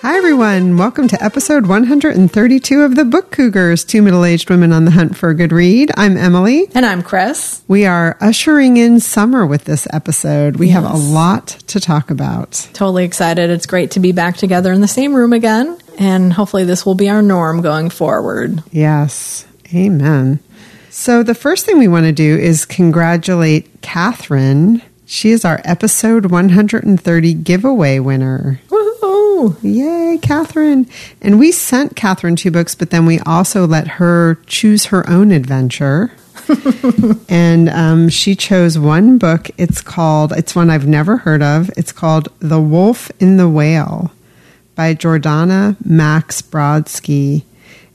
Hi, everyone. Welcome to episode 132 of the Book Cougars, two middle aged women on the hunt for a good read. I'm Emily. And I'm Chris. We are ushering in summer with this episode. We have a lot to talk about. Totally excited. It's great to be back together in the same room again. And hopefully, this will be our norm going forward. Yes. Amen. So, the first thing we want to do is congratulate Catherine. She is our episode 130 giveaway winner. Woohoo! Yay, Catherine. And we sent Catherine two books, but then we also let her choose her own adventure. and um, she chose one book. It's called, it's one I've never heard of. It's called The Wolf in the Whale by Jordanna Max Brodsky.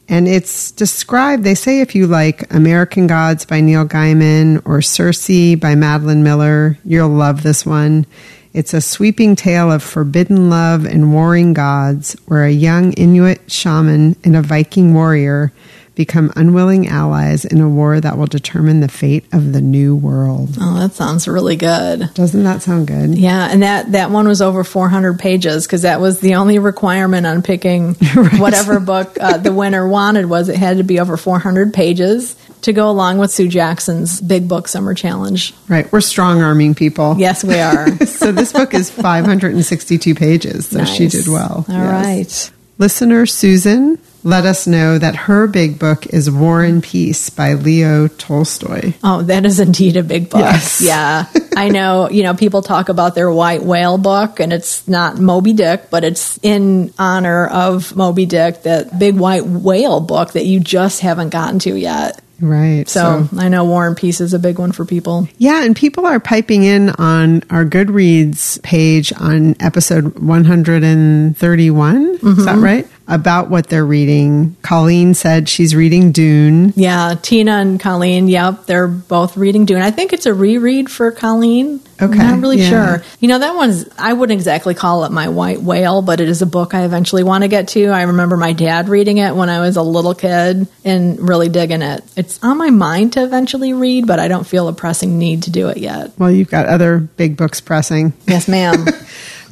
And it's described, they say if you like American Gods by Neil Gaiman or Circe by Madeline Miller, you'll love this one. It's a sweeping tale of forbidden love and warring gods, where a young Inuit shaman and a Viking warrior become unwilling allies in a war that will determine the fate of the new world. Oh, that sounds really good. Doesn't that sound good? Yeah, and that that one was over 400 pages because that was the only requirement on picking Right. whatever book uh, the winner wanted was it had to be over 400 pages to go along with Sue Jackson's Big Book Summer Challenge. Right. We're strong arming people. Yes, we are. So this book is 562 pages, so she did well. All Yes. right. Listener Susan let us know that her big book is War and Peace by Leo Tolstoy. Oh, that is indeed a big book. Yes. Yeah. I know, you know, people talk about their white whale book and it's not Moby Dick, but it's in honor of Moby Dick, that big white whale book that you just haven't gotten to yet. Right. So, I know War and Peace is a big one for people. Yeah, and people are piping in on our Goodreads page on episode 131. Is Mm-hmm. that right? About what they're reading. Colleen said she's reading Dune. Yeah, Tina and Colleen, yep, they're both reading Dune. I think it's a reread for Colleen. Okay, I'm not really yeah. sure. You know, that one's, I wouldn't exactly call it my white whale, but it is a book I eventually want to get to. I remember my dad reading it when I was a little kid and really digging it. It's on my mind to eventually read, but I don't feel a pressing need to do it yet. Well, you've got other big books pressing. Yes, ma'am.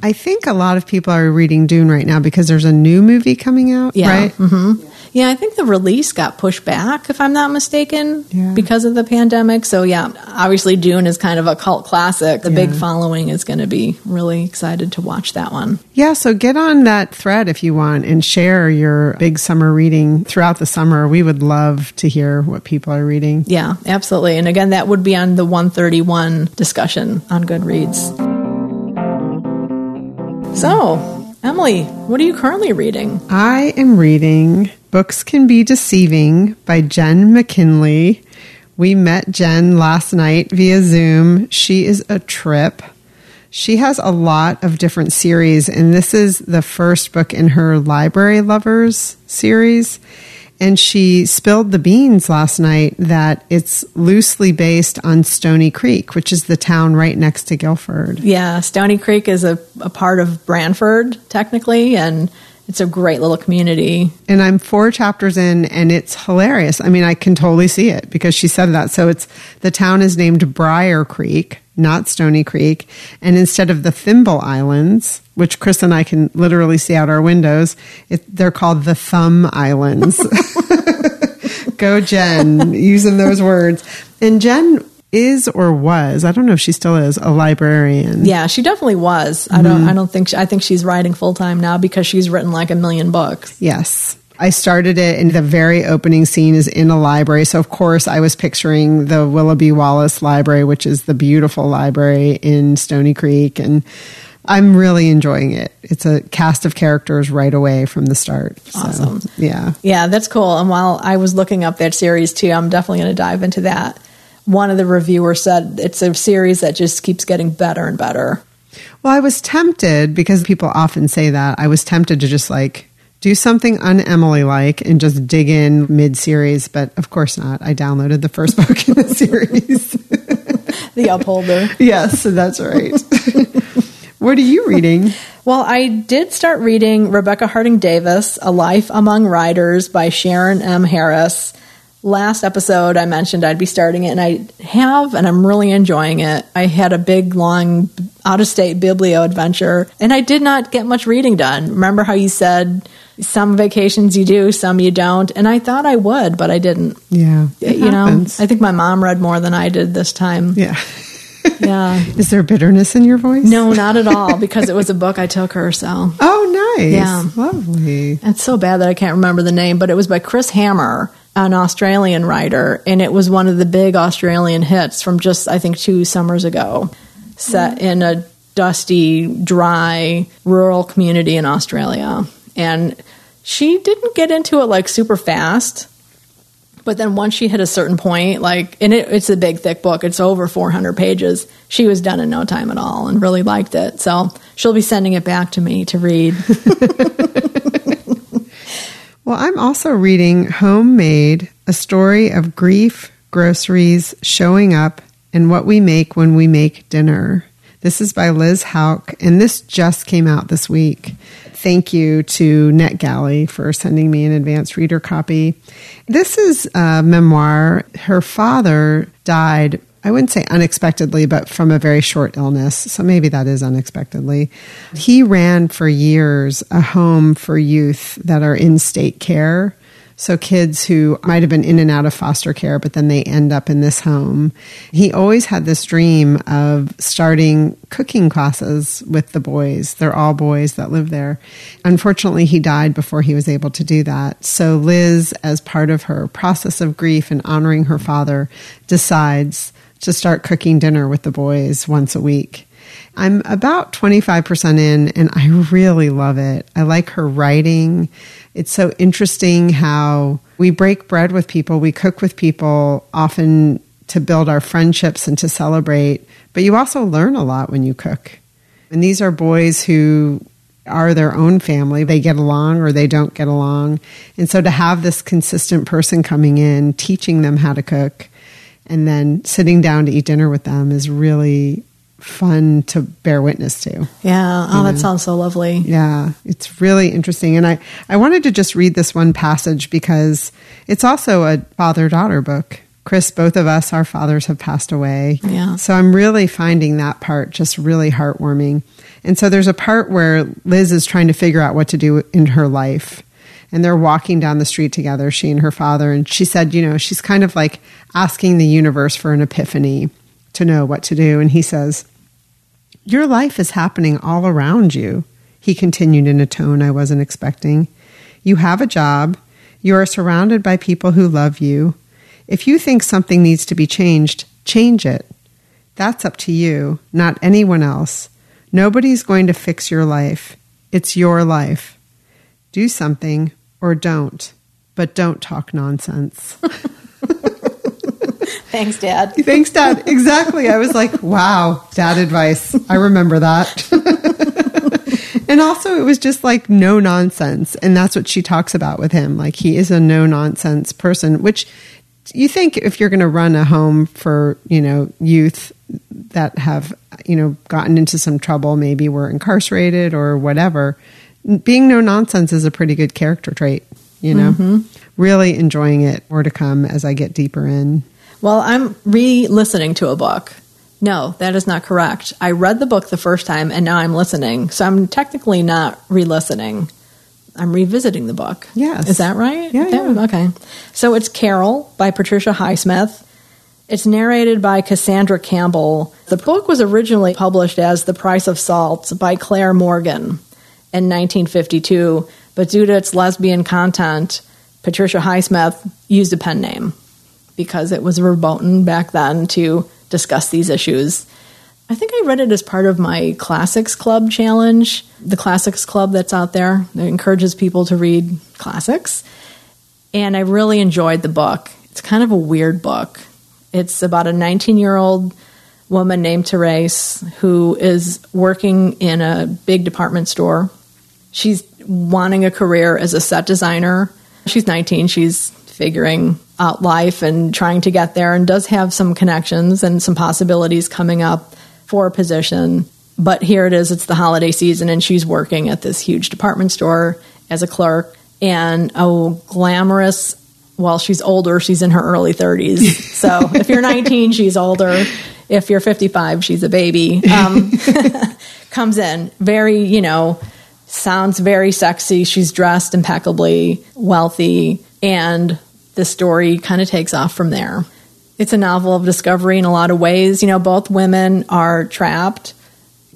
I think a lot of people are reading Dune right now because there's a new movie coming out, Yeah. right? hmm Yeah, I think the release got pushed back, if I'm not mistaken, Yeah. because of the pandemic. So, yeah, obviously, Dune is kind of a cult classic. The big following is going to be really excited to watch that one. Yeah, so get on that thread if you want and share your big summer reading throughout the summer. We would love to hear what people are reading. Yeah, absolutely. And again, that would be on the 131 discussion on Goodreads. So, Emily, what are you currently reading? I am reading Books Can Be Deceiving by Jenn McKinlay. We met Jen last night via Zoom. She is a trip. She has a lot of different series, and this is the first book in her Library Lovers series. And she spilled the beans last night that it's loosely based on Stony Creek, which is the town right next to Guilford. Yeah, Stony Creek is a, a part of Branford, technically, and it's a great little community. and I'm four chapters in, and it's hilarious. I mean, I can totally see it because she said that. So it's the town is named Briar Creek, not Stony Creek, and instead of the Thimble Islands, which Chris and I can literally see out our windows, it, they're called the Thumb Islands. Go, Jen, using those words. And Jen is or was, I don't know if she still is, a librarian. Yeah, she definitely was. I Mm-hmm. don't. I don't think. She, I think she's writing full time now because she's written like a million books. Yes. I started it, and the very opening scene is in a library. So, of course, I was picturing the Willoughby Wallace Library, which is the beautiful library in Stony Creek. And I'm really enjoying it. It's a cast of characters right away from the start. So, Awesome. yeah. Yeah, that's cool. And while I was looking up that series too, I'm definitely going to dive into that. One of the reviewers said it's a series that just keeps getting better and better. Well, I was tempted because people often say that. I was tempted to just like do something un Emily like and just dig in mid series, but of course not. I downloaded the first book in the series. The Upholder. yes, that's right. what are you reading? Well, I did start reading Rebecca Harding Davis, A Life Among Writers by Sharon M. Harris. last episode I mentioned I'd be starting it, and I have, and I'm really enjoying it. I had a big, long, out of state biblio adventure, and I did not get much reading done. Remember how you said some vacations you do, some you don't? And I thought I would, but I didn't. Yeah. it you happens. know, I think my mom read more than I did this time. yeah. Yeah. Is there bitterness in your voice? No, not at all, because it was a book I took her, so. Oh, nice. Yeah. Lovely. It's so bad that I can't remember the name, but it was by Chris Hammer, an Australian writer, and it was one of the big Australian hits from just, I think, two summers ago, set in a dusty, dry, rural community in Australia. And she didn't get into it like super fast. But then once she hit a certain point, like, and it, it's a big, thick book, it's over 400 pages, she was done in no time at all and really liked it. So she'll be sending it back to me to read. Well, I'm also reading Homemade, a story of grief, groceries, showing up, and what we make when we make dinner. This is by Liz Hauck, and this just came out this week. Thank you to NetGalley for sending me an advanced reader copy. This is a memoir. Her father died I wouldn't say unexpectedly, but from a very short illness. So maybe that is unexpectedly. He ran for years a home for youth that are in state care. So kids who might have been in and out of foster care, but then they end up in this home. He always had this dream of starting cooking classes with the boys. They're all boys that live there. Unfortunately, he died before he was able to do that. So Liz, as part of her process of grief and honoring her father, decides to start cooking dinner with the boys once a week. I'm about 25% in and I really love it. I like her writing. It's so interesting how we break bread with people, we cook with people, often to build our friendships and to celebrate, but you also learn a lot when you cook. And these are boys who are their own family. They get along or they don't get along. And so to have this consistent person coming in, teaching them how to cook, and then sitting down to eat dinner with them is really fun to bear witness to. Yeah. Oh, that sounds so lovely. Yeah, it's really interesting. And I, I wanted to just read this one passage because it's also a father daughter book. Chris, both of us, our fathers have passed away. Yeah. So I'm really finding that part just really heartwarming. And so there's a part where Liz is trying to figure out what to do in her life. And they're walking down the street together, she and her father. And she said, you know, she's kind of like asking the universe for an epiphany to know what to do. And he says, Your life is happening all around you, he continued in a tone I wasn't expecting. You have a job. You are surrounded by people who love you. If you think something needs to be changed, change it. That's up to you, not anyone else. Nobody's going to fix your life. It's your life. Do something or don't, but don't talk nonsense. Thanks, Dad. Thanks, Dad. Exactly. I was like, wow, dad advice. I remember that. and also, it was just like no nonsense. And that's what she talks about with him. Like, he is a no nonsense person, which you think if you're going to run a home for, you know, youth that have, you know, gotten into some trouble, maybe were incarcerated or whatever, being no nonsense is a pretty good character trait, you know? Mm-hmm. Really enjoying it. More to come as I get deeper in. Well, I'm re listening to a book. No, that is not correct. I read the book the first time and now I'm listening. So I'm technically not re listening. I'm revisiting the book. Yes. Is that right? Yeah, yeah. Okay. So it's Carol by Patricia Highsmith. It's narrated by Cassandra Campbell. The book was originally published as The Price of Salt by Claire Morgan in 1952, but due to its lesbian content, Patricia Highsmith used a pen name because it was verboten back then to discuss these issues. I think I read it as part of my Classics Club challenge, the Classics Club that's out there that encourages people to read classics. And I really enjoyed the book. It's kind of a weird book. It's about a 19 year old woman named Therese who is working in a big department store. She's wanting a career as a set designer. She's 19. She's figuring out life and trying to get there and does have some connections and some possibilities coming up for a position. But here it is, it's the holiday season, and she's working at this huge department store as a clerk. And a glamorous well, she's older. She's in her early 30s. So if you're 19, she's older. If you're 55, she's a baby. Um, comes in very, you know, sounds very sexy. She's dressed impeccably, wealthy, and the story kind of takes off from there. It's a novel of discovery in a lot of ways. You know, both women are trapped.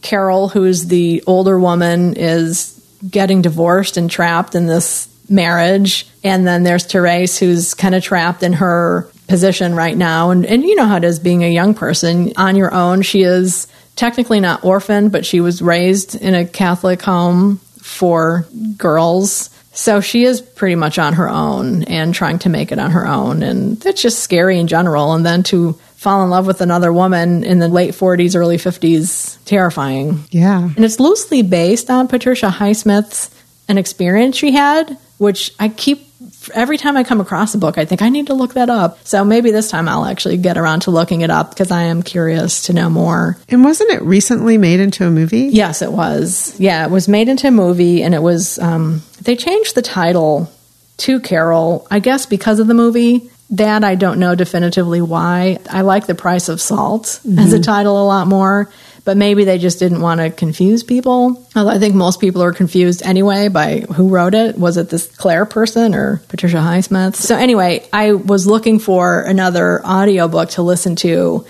Carol, who's the older woman, is getting divorced and trapped in this marriage. And then there's Therese, who's kind of trapped in her position right now. And, and you know how it is being a young person on your own. She is technically not orphaned, but she was raised in a Catholic home for girls. So she is pretty much on her own and trying to make it on her own. And that's just scary in general. And then to fall in love with another woman in the late 40s, early 50s, terrifying. Yeah. And it's loosely based on Patricia Highsmith's an experience she had, which I keep every time I come across a book, I think I need to look that up. So maybe this time I'll actually get around to looking it up because I am curious to know more. And wasn't it recently made into a movie? Yes, it was. Yeah, it was made into a movie, and it was. Um, they changed the title to Carol, I guess, because of the movie. That I don't know definitively why. I like The Price of Salt mm-hmm. as a title a lot more but maybe they just didn't want to confuse people. I think most people are confused anyway by who wrote it. Was it this Claire person or Patricia Highsmith? So anyway, I was looking for another audiobook to listen to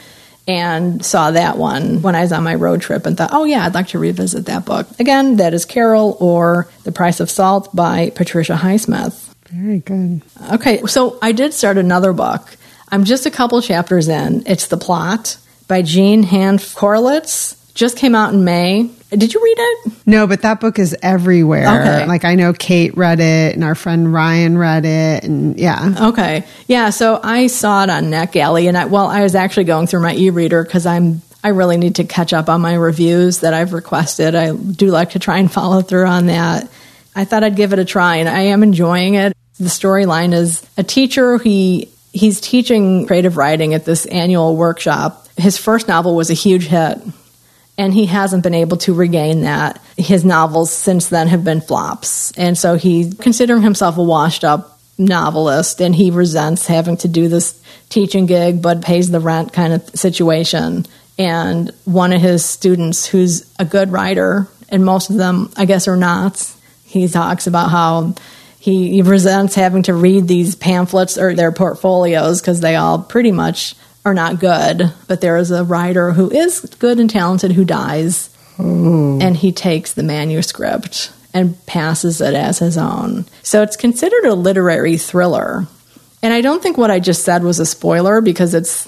and saw that one when I was on my road trip and thought, oh yeah, I'd like to revisit that book. Again, that is Carol or The Price of Salt by Patricia Highsmith. Very good. Okay, so I did start another book. I'm just a couple chapters in. It's The Plot by Jean Hanff Korelitz. Just came out in May. Did you read it? No, but that book is everywhere. Okay. Like I know Kate read it and our friend Ryan read it and yeah. Okay. Yeah, so I saw it on NetGalley and I well, I was actually going through my e-reader cuz I'm I really need to catch up on my reviews that I've requested. I do like to try and follow through on that. I thought I'd give it a try and I am enjoying it. The storyline is a teacher he he's teaching creative writing at this annual workshop his first novel was a huge hit, and he hasn't been able to regain that. His novels since then have been flops, and so he's considering himself a washed up novelist, and he resents having to do this teaching gig, but pays the rent kind of situation. And one of his students, who's a good writer, and most of them, I guess, are not, he talks about how he resents having to read these pamphlets or their portfolios because they all pretty much are not good, but there is a writer who is good and talented who dies, Ooh. and he takes the manuscript and passes it as his own. So it's considered a literary thriller. And I don't think what I just said was a spoiler because it's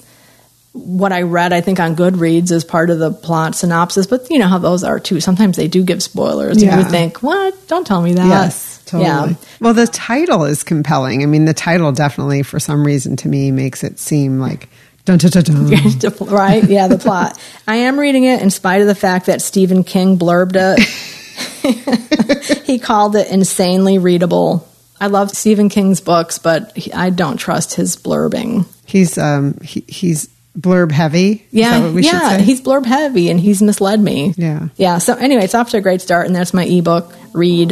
what I read, I think, on Goodreads as part of the plot synopsis. But you know how those are too. Sometimes they do give spoilers. Yeah. And you think, what? Don't tell me that. Yes, totally. Yeah. Well, the title is compelling. I mean, the title definitely, for some reason, to me, makes it seem like Dun, dun, dun, right? Yeah, the plot. I am reading it in spite of the fact that Stephen King blurbed it. he called it insanely readable. I love Stephen King's books, but he, I don't trust his blurbing. He's um he, he's blurb heavy. Yeah, yeah, he's blurb heavy, and he's misled me. Yeah, yeah. So anyway, it's off to a great start, and that's my ebook. Read.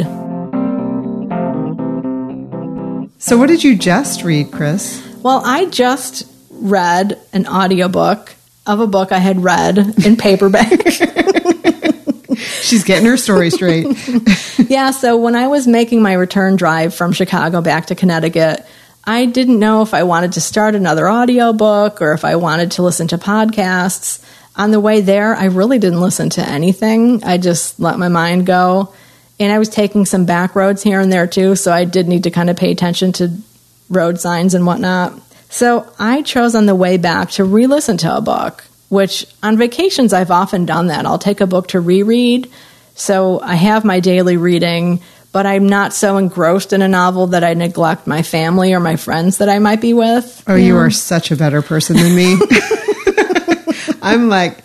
So, what did you just read, Chris? Well, I just read an audiobook of a book I had read in paperback. She's getting her story straight. yeah, so when I was making my return drive from Chicago back to Connecticut, I didn't know if I wanted to start another audiobook or if I wanted to listen to podcasts. On the way there, I really didn't listen to anything. I just let my mind go. And I was taking some back roads here and there too, so I did need to kind of pay attention to road signs and whatnot. So I chose on the way back to re listen to a book, which on vacations I've often done that. I'll take a book to reread. So I have my daily reading, but I'm not so engrossed in a novel that I neglect my family or my friends that I might be with. Oh, yeah. you are such a better person than me. I'm like,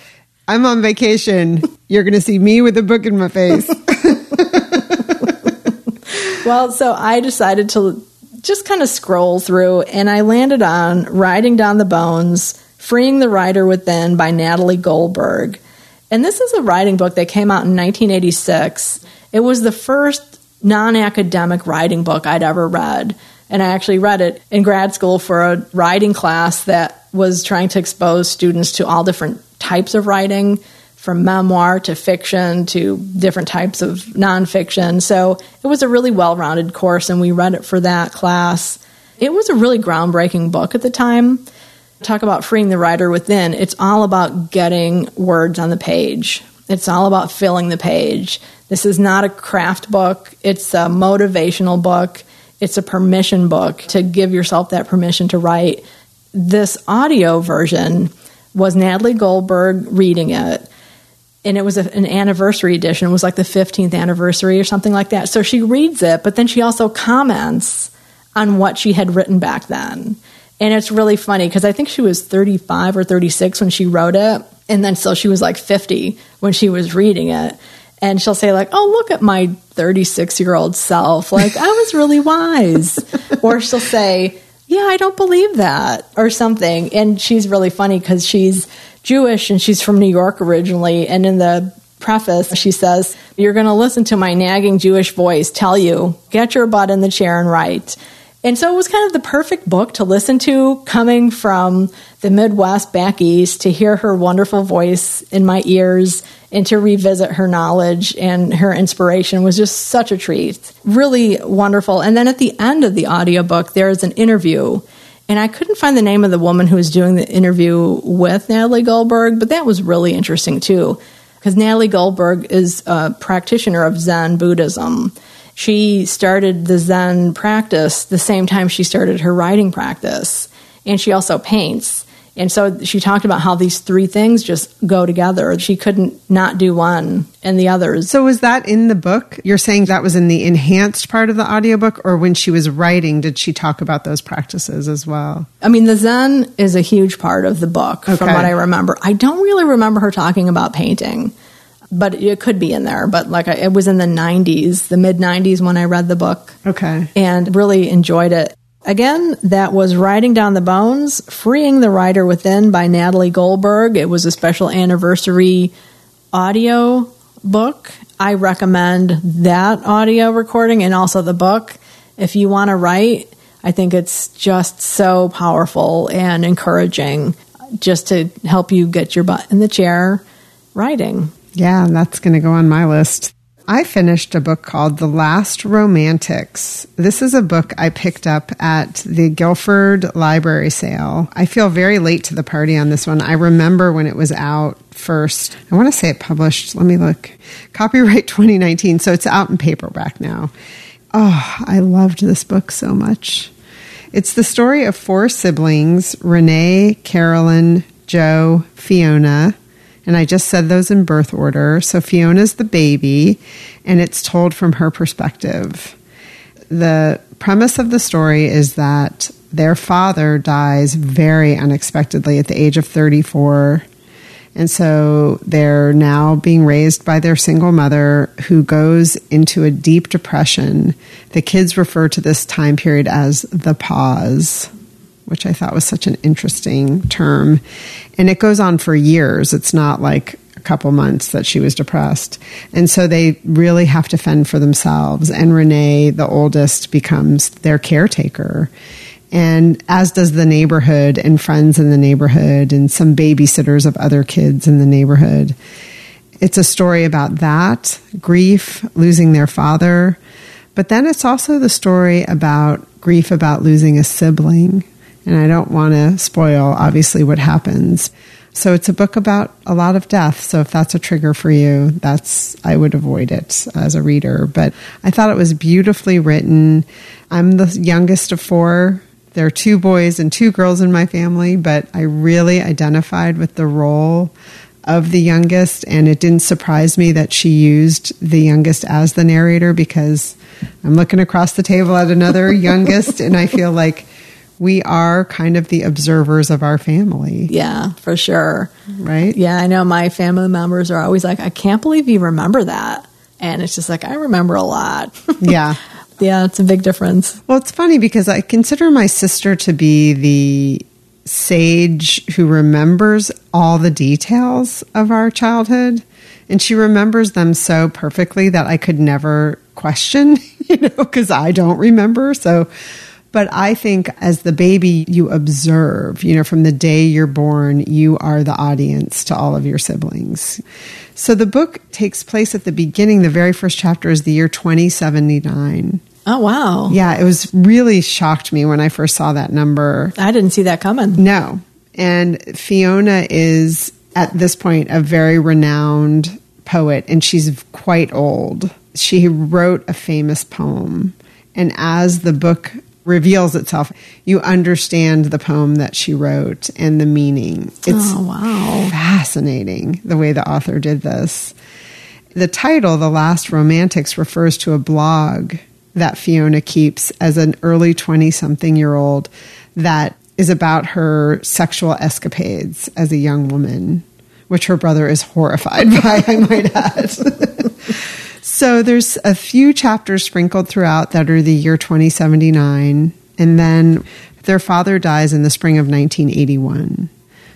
I'm on vacation. You're going to see me with a book in my face. well, so I decided to just kind of scroll through, and I landed on Writing Down the Bones, Freeing the Writer Within by Natalie Goldberg. And this is a writing book that came out in 1986. It was the first non academic writing book I'd ever read. And I actually read it in grad school for a writing class that was trying to expose students to all different types of writing, from memoir to fiction to different types of nonfiction. So it was a really well rounded course, and we read it for that class. It was a really groundbreaking book at the time. Talk about freeing the writer within. It's all about getting words on the page, it's all about filling the page. This is not a craft book, it's a motivational book, it's a permission book to give yourself that permission to write. This audio version was Natalie Goldberg reading it and it was a, an anniversary edition. It was like the 15th anniversary or something like that. So she reads it, but then she also comments on what she had written back then. And it's really funny because I think she was 35 or 36 when she wrote it. And then so she was like 50 when she was reading it. And she'll say, like, oh, look at my 36 year old self. Like, I was really wise. or she'll say, yeah, I don't believe that or something. And she's really funny because she's Jewish and she's from New York originally. And in the preface, she says, You're going to listen to my nagging Jewish voice tell you, get your butt in the chair and write. And so it was kind of the perfect book to listen to coming from the Midwest back east to hear her wonderful voice in my ears and to revisit her knowledge and her inspiration was just such a treat. Really wonderful. And then at the end of the audiobook, there is an interview and I couldn't find the name of the woman who was doing the interview with Natalie Goldberg, but that was really interesting too, because Natalie Goldberg is a practitioner of Zen Buddhism. She started the Zen practice the same time she started her writing practice, and she also paints. And so she talked about how these three things just go together. She couldn't not do one and the others. So was that in the book? You're saying that was in the enhanced part of the audiobook or when she was writing did she talk about those practices as well? I mean, the Zen is a huge part of the book okay. from what I remember. I don't really remember her talking about painting. But it could be in there. But like I, it was in the 90s, the mid 90s when I read the book. Okay. And really enjoyed it. Again, that was Writing Down the Bones, Freeing the Writer Within by Natalie Goldberg. It was a special anniversary audio book. I recommend that audio recording and also the book. If you want to write, I think it's just so powerful and encouraging just to help you get your butt in the chair writing. Yeah, that's going to go on my list. I finished a book called The Last Romantics. This is a book I picked up at the Guilford Library sale. I feel very late to the party on this one. I remember when it was out first. I want to say it published, let me look. Copyright 2019, so it's out in paperback now. Oh, I loved this book so much. It's the story of four siblings Renee, Carolyn, Joe, Fiona and I just said those in birth order. So Fiona's the baby, and it's told from her perspective. The premise of the story is that their father dies very unexpectedly at the age of 34. And so they're now being raised by their single mother who goes into a deep depression. The kids refer to this time period as the pause which I thought was such an interesting term. And it goes on for years. It's not like a couple months that she was depressed. And so they really have to fend for themselves. And Renee, the oldest, becomes their caretaker. And as does the neighborhood and friends in the neighborhood and some babysitters of other kids in the neighborhood. It's a story about that grief, losing their father. But then it's also the story about grief about losing a sibling and I don't want to spoil, obviously, what happens. So it's a book about a lot of death. So if that's a trigger for you, that's, I would avoid it as a reader. But I thought it was beautifully written. I'm the youngest of four. There are two boys and two girls in my family, but I really identified with the role of the youngest, and it didn't surprise me that she used the youngest as the narrator because I'm looking across the table at another youngest, and I feel like we are kind of the observers of our family. Yeah, for sure. Right? Yeah, I know my family members are always like, I can't believe you remember that. And it's just like, I remember a lot. Yeah. yeah, it's a big difference. Well, it's funny because I consider my sister to be the sage who remembers all the details of our childhood. And she remembers them so perfectly that I could never question, you know, because I don't remember. So But I think as the baby, you observe, you know, from the day you're born, you are the audience to all of your siblings. So the book takes place at the beginning. The very first chapter is the year 2079. Oh, wow. Yeah, it was really shocked me when I first saw that number. I didn't see that coming. No. And Fiona is at this point a very renowned poet and she's quite old. She wrote a famous poem. And as the book reveals itself, you understand the poem that she wrote and the meaning. It's Oh, wow. fascinating the way the author did this. The title, The Last Romantics, refers to a blog that Fiona keeps as an early 20 something year old that is about her sexual escapades as a young woman, which her brother is horrified by, I might add. so there's a few chapters sprinkled throughout that are the year 2079. And then their father dies in the spring of 1981.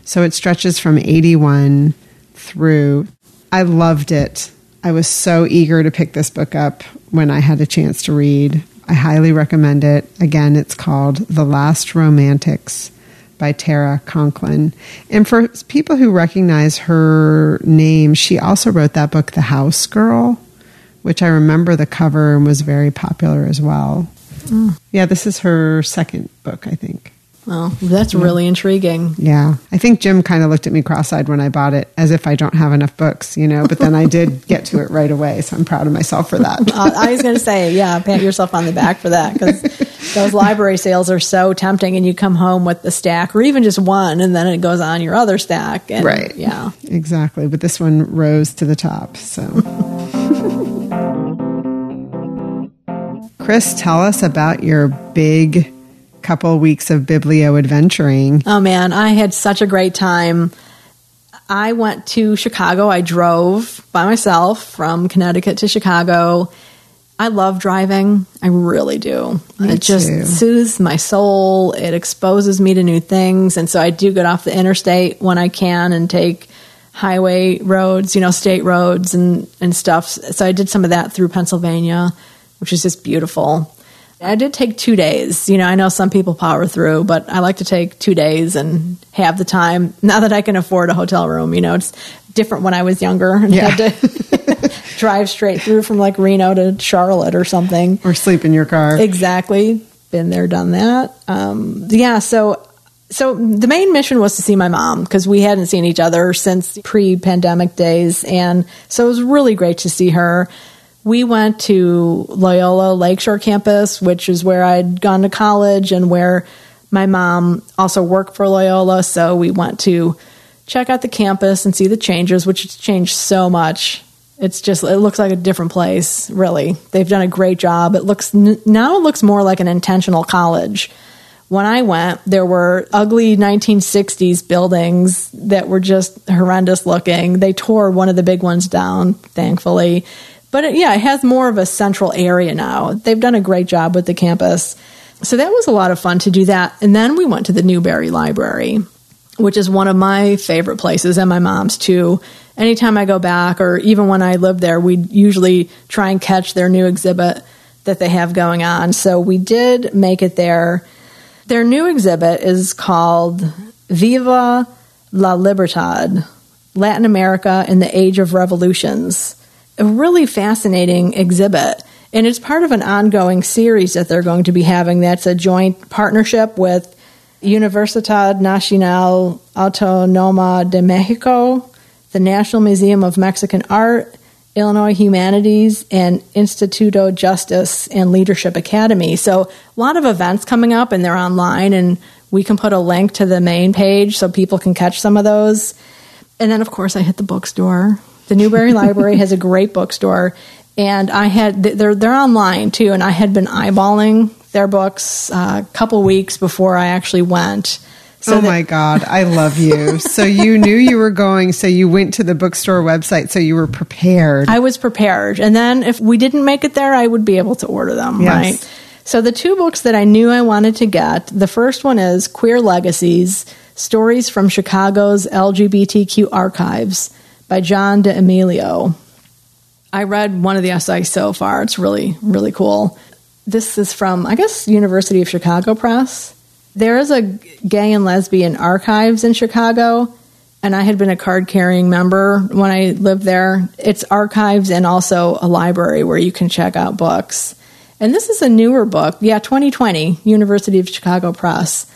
So it stretches from 81 through. I loved it. I was so eager to pick this book up when I had a chance to read. I highly recommend it. Again, it's called The Last Romantics by Tara Conklin. And for people who recognize her name, she also wrote that book, The House Girl, which I remember the cover and was very popular as well. Yeah, this is her second book, I think. Well, that's really intriguing. Yeah. I think Jim kind of looked at me cross eyed when I bought it, as if I don't have enough books, you know, but then I did get to it right away. So I'm proud of myself for that. Uh, I was going to say, yeah, pat yourself on the back for that because those library sales are so tempting, and you come home with the stack or even just one, and then it goes on your other stack. And, Right. Yeah. Exactly. But this one rose to the top. So. Chris, tell us about your big couple weeks of biblio adventuring. Oh man, I had such a great time. I went to Chicago. I drove by myself from Connecticut to Chicago. I love driving. I really do. Me it just too. soothes my soul. It exposes me to new things. And so I do get off the interstate when I can and take highway roads, you know, state roads and, and stuff. So I did some of that through Pennsylvania, which is just beautiful. I did take two days. You know, I know some people power through, but I like to take two days and have the time. Now that I can afford a hotel room, you know, it's different when I was younger and Yeah. had to drive straight through from like Reno to Charlotte or something. Or sleep in your car. Exactly. Been there, done that. Um, yeah. So, so the main mission was to see my mom because we hadn't seen each other since pre-pandemic days, and so it was really great to see her. We went to Loyola Lakeshore campus, which is where I'd gone to college and where my mom also worked for Loyola. So we went to check out the campus and see the changes, which has changed so much. It's just it looks like a different place. Really, they've done a great job. It looks now it looks more like an intentional college. When I went, there were ugly 1960s buildings that were just horrendous looking. They tore one of the big ones down, thankfully. But it, yeah, it has more of a central area now. They've done a great job with the campus. So that was a lot of fun to do that. And then we went to the Newberry Library, which is one of my favorite places and my mom's too. Anytime I go back, or even when I lived there, we usually try and catch their new exhibit that they have going on. So we did make it there. Their new exhibit is called Viva la Libertad Latin America in the Age of Revolutions. A really fascinating exhibit. And it's part of an ongoing series that they're going to be having that's a joint partnership with Universidad Nacional Autónoma de Mexico, the National Museum of Mexican Art, Illinois Humanities, and Instituto Justice and Leadership Academy. So, a lot of events coming up, and they're online, and we can put a link to the main page so people can catch some of those. And then, of course, I hit the bookstore. The Newberry Library has a great bookstore, and I had they're they're online too. And I had been eyeballing their books uh, a couple weeks before I actually went. So oh that- my God, I love you. so you knew you were going, so you went to the bookstore website, so you were prepared. I was prepared. And then if we didn't make it there, I would be able to order them, Yes. right? So the two books that I knew I wanted to get, the first one is Queer Legacies: Stories from Chicago's LGBTQ Archives by John D'Emilio. I read one of the essays so far. It's really, really cool. This is from, I guess, University of Chicago Press. There is a gay and lesbian archives in Chicago, and I had been a card carrying member when I lived there. It's archives and also a library where you can check out books. And this is a newer book. Yeah, 2020, University of Chicago Press.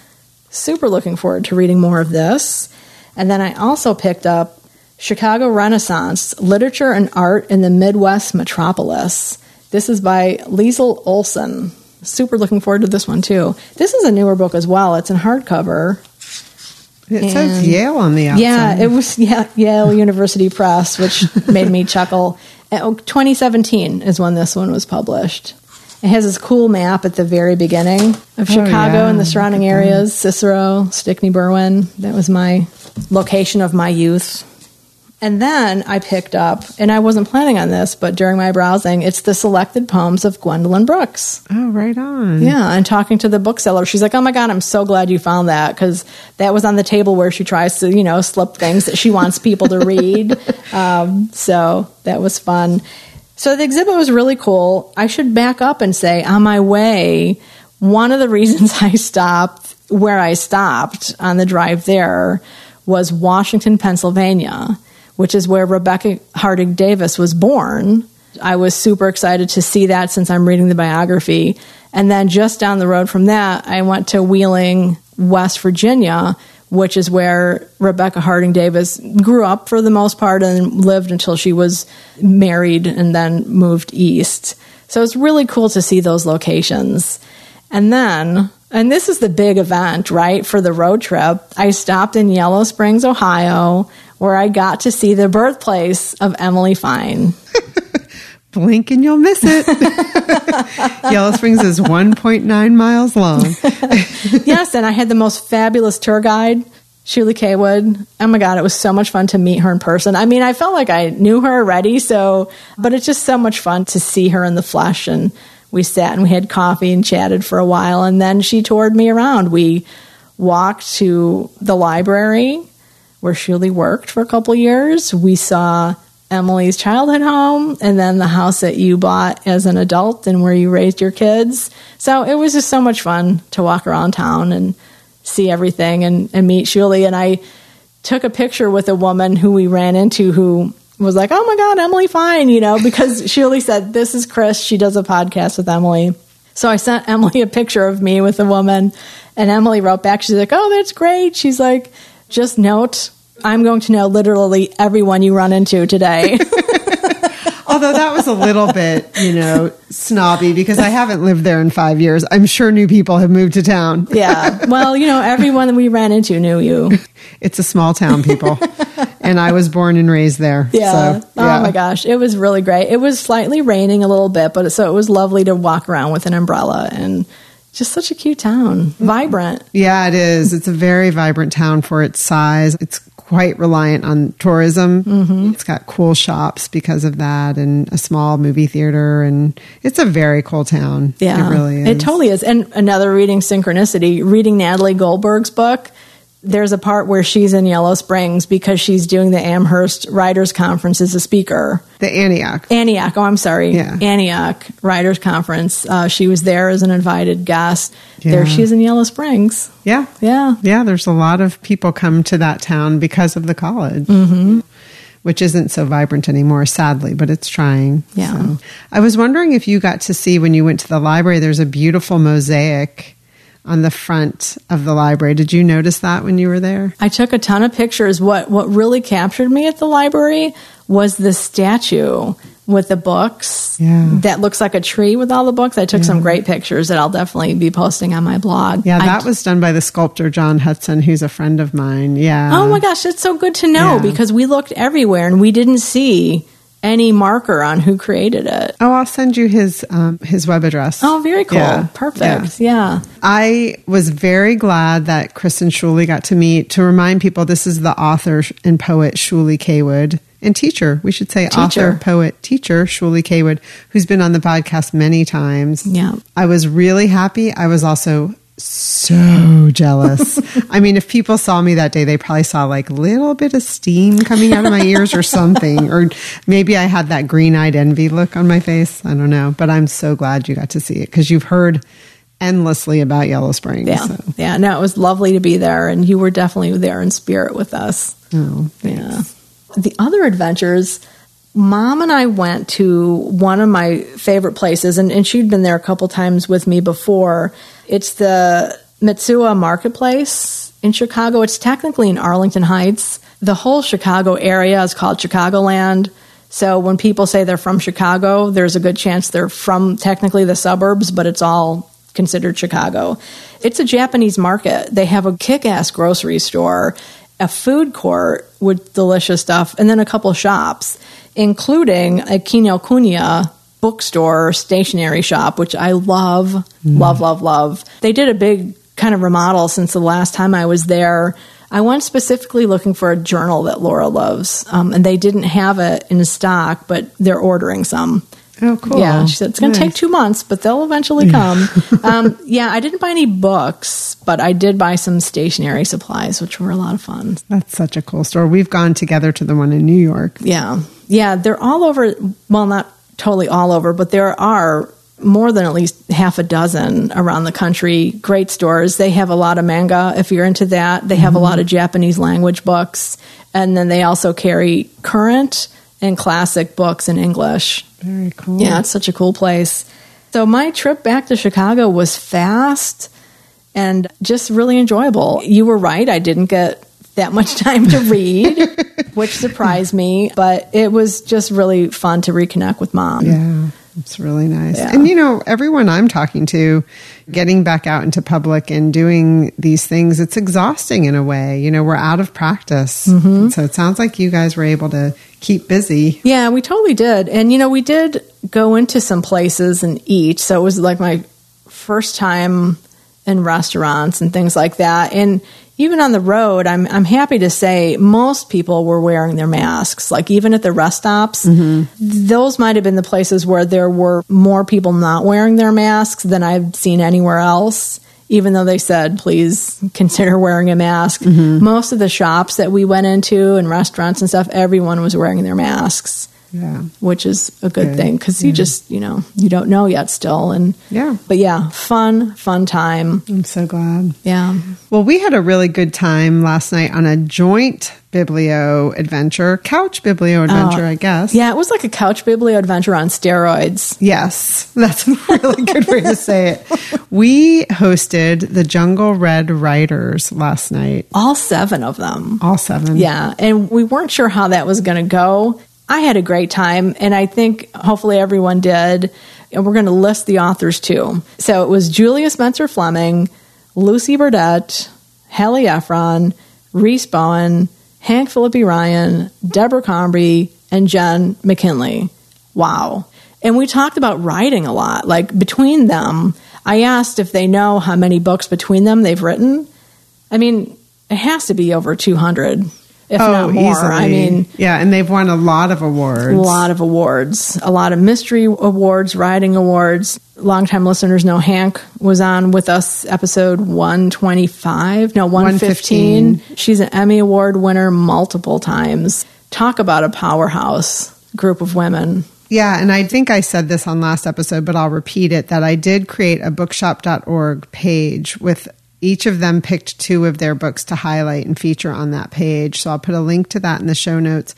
Super looking forward to reading more of this. And then I also picked up Chicago Renaissance Literature and Art in the Midwest Metropolis. This is by Liesl Olson. Super looking forward to this one too. This is a newer book as well. It's in hardcover. It says Yale on the outside. Yeah, it was yeah, Yale University Press, which made me chuckle. Uh, 2017 is when this one was published. It has this cool map at the very beginning of Chicago yeah, and the surrounding look at that. areas. Cicero, Stickney, Berwyn. That was my location of my youth. And then I picked up, and I wasn't planning on this, but during my browsing, it's the selected poems of Gwendolyn Brooks. Oh, right on. Yeah, and talking to the bookseller, she's like, "Oh my god, I'm so glad you found that because that was on the table where she tries to, you know, slip things that she wants people to read." um, so that was fun. So the exhibit was really cool. I should back up and say, on my way, one of the reasons I stopped where I stopped on the drive there was Washington, Pennsylvania, which is where Rebecca Harding Davis was born. I was super excited to see that since I'm reading the biography. And then just down the road from that, I went to Wheeling, West Virginia, which is where Rebecca Harding Davis grew up for the most part and lived until she was married and then moved east. So it's really cool to see those locations. And then, and this is the big event, right, for the road trip, I stopped in Yellow Springs, Ohio, where I got to see the birthplace of Emily Fine. Blink and you'll miss it. Yellow Springs is 1.9 miles long. yes, and I had the most fabulous tour guide, Shuly Cawood. Oh my God, it was so much fun to meet her in person. I mean, I felt like I knew her already, so, but it's just so much fun to see her in the flesh. And we sat and we had coffee and chatted for a while, and then she toured me around. We walked to the library where Shuly worked for a couple years. We saw Emily's childhood home and then the house that you bought as an adult and where you raised your kids. So it was just so much fun to walk around town and see everything and, and meet Shuly. And I took a picture with a woman who we ran into who was like, Oh my God, Emily Fine, you know, because Shuli said, This is Chris. She does a podcast with Emily. So I sent Emily a picture of me with a woman, and Emily wrote back. She's like, "Oh, that's great." She's like, "Just note, I'm going to know literally everyone you run into today." Although that was a little bit, you know, snobby because I haven't lived there in five years. I'm sure new people have moved to town. yeah. Well, you know, everyone we ran into knew you. It's a small town, people. and I was born and raised there. Yeah. So, yeah. Oh my gosh, it was really great. It was slightly raining a little bit, but so it was lovely to walk around with an umbrella and just such a cute town, vibrant. Yeah, it is. It's a very vibrant town for its size. It's quite reliant on tourism. Mm-hmm. It's got cool shops because of that and a small movie theater. And it's a very cool town. Yeah, It really is. It totally is. And another reading synchronicity, reading Natalie Goldberg's book. There's a part where she's in Yellow Springs because she's doing the Amherst Writers Conference as a speaker. the Antioch. Antioch, oh, I'm sorry. Yeah. Antioch Writers Conference. Uh, she was there as an invited guest. There Yeah. she is in Yellow Springs. Yeah. Yeah. Yeah, there's a lot of people come to that town because of the college. Mm-hmm. Which isn't so vibrant anymore, sadly, but it's trying. Yeah. So, I was wondering if you got to see when you went to the library, there's a beautiful mosaic on the front of the library. Did you notice that when you were there? I took a ton of pictures. What what really captured me at the library was the statue with the books Yeah. that looks like a tree with all the books. I took some great pictures that I'll definitely be posting on my blog. Yeah, I- that was done by the sculptor John Hudson, who's a friend of mine. Yeah. Oh my gosh, it's so good to know Yeah. because we looked everywhere and we didn't see any marker on who created it. Oh, I'll send you his um, his web address. Oh, very cool. Yeah. Perfect. Yeah. Yeah. I was very glad that Kristen Shuly got to meet. To remind people, this is the author and poet Shuly Cawood and teacher. We should say Teacher. author, poet, teacher Shuly Cawood, who's been on the podcast many times. Yeah. I was really happy. I was also so jealous. I mean, if people saw me that day, they probably saw like a little bit of steam coming out of my ears or something. Or maybe I had that green eyed envy look on my face. I don't know. But I'm so glad you got to see it because you've heard endlessly about Yellow Springs. Yeah. so. Yeah. No, it was lovely to be there. And you were definitely there in spirit with us. Oh, Yeah. The other adventures, mom and I went to one of my favorite places, and, and she'd been there a couple times with me before. It's the Mitsuwa Marketplace in Chicago. It's technically in Arlington Heights. The whole Chicago area is called Chicagoland. So when people say they're from Chicago, there's a good chance they're from technically the suburbs, but it's all considered Chicago. It's a Japanese market. They have a kick ass grocery store, a food court with delicious stuff, and then a couple shops, including a Kinokuniya bookstore stationery shop, which I love, love, love, love. They did a big kind of remodel since the last time I was there. I went specifically looking for a journal that Laura loves, um, and they didn't have it in stock, but they're ordering some. Oh, cool. Yeah, she said it's going to take two months, but they'll eventually come. um, yeah, I didn't buy any books, but I did buy some stationery supplies, which were a lot of fun. That's such a cool store. We've gone together to the one in New York. Yeah, yeah, they're all over. Well, not totally all over, but there are more than at least half a dozen around the country. Great stores. They have a lot of manga if you're into that. They have a mm-hmm. lot of Japanese language books, and then they also carry current and classic books in English. Very cool. Yeah, it's such a cool place. So my trip back to Chicago was fast and just really enjoyable. You were right, I didn't get that much time to read, which surprised me, but it was just really fun to reconnect with mom. Yeah, it's really nice. Yeah. And you know, everyone I'm talking to, getting back out into public and doing these things, it's exhausting in a way. You know, we're out of practice. Mm-hmm. So it sounds like you guys were able to keep busy. Yeah, we totally did. And you know, we did go into some places and eat. So it was like my first time in restaurants and things like that. And even on the road, I'm I'm happy to say most people were wearing their masks. Like even at the rest stops, those might have been the places where there were more people not wearing their masks than I've seen anywhere else. Even though they said, please consider wearing a mask. Most of the shops that we went into and restaurants and stuff, everyone was wearing their masks Yeah. which is a good Good. thing because you just you know you don't know yet still and Yeah. but yeah fun fun time I'm so glad. yeah Well, we had a really good time last night on a joint biblio adventure, couch biblio oh, adventure, I guess. Oh, yeah it was like a couch biblio adventure on steroids Yes, that's a really good way to say it. We hosted the Jungle Red Writers last night, all seven of them all seven. yeah and we weren't sure how that was going to go i had a great time and i think hopefully everyone did and we're going to list the authors too so it was julia spencer fleming lucy burdette Hallie Ephron, Rhys Bowen, Hank Phillippi Ryan, Deborah Crombie, and Jenn McKinlay. Wow. And we talked about writing a lot. Like between them, I asked if they know how many books between them they've written. I mean, it has to be over 200, if not oh, more. I mean, yeah, and they've won a lot of awards. a lot of awards, a lot of mystery awards, writing awards. Longtime listeners know Hank was on with us episode 125, no, 115. 115. She's an Emmy Award winner multiple times. Talk about a powerhouse group of women. Yeah, and I think I said this on last episode, but I'll repeat it that I did create a bookshop.org page with each of them picked two of their books to highlight and feature on that page. So I'll put a link to that in the show notes.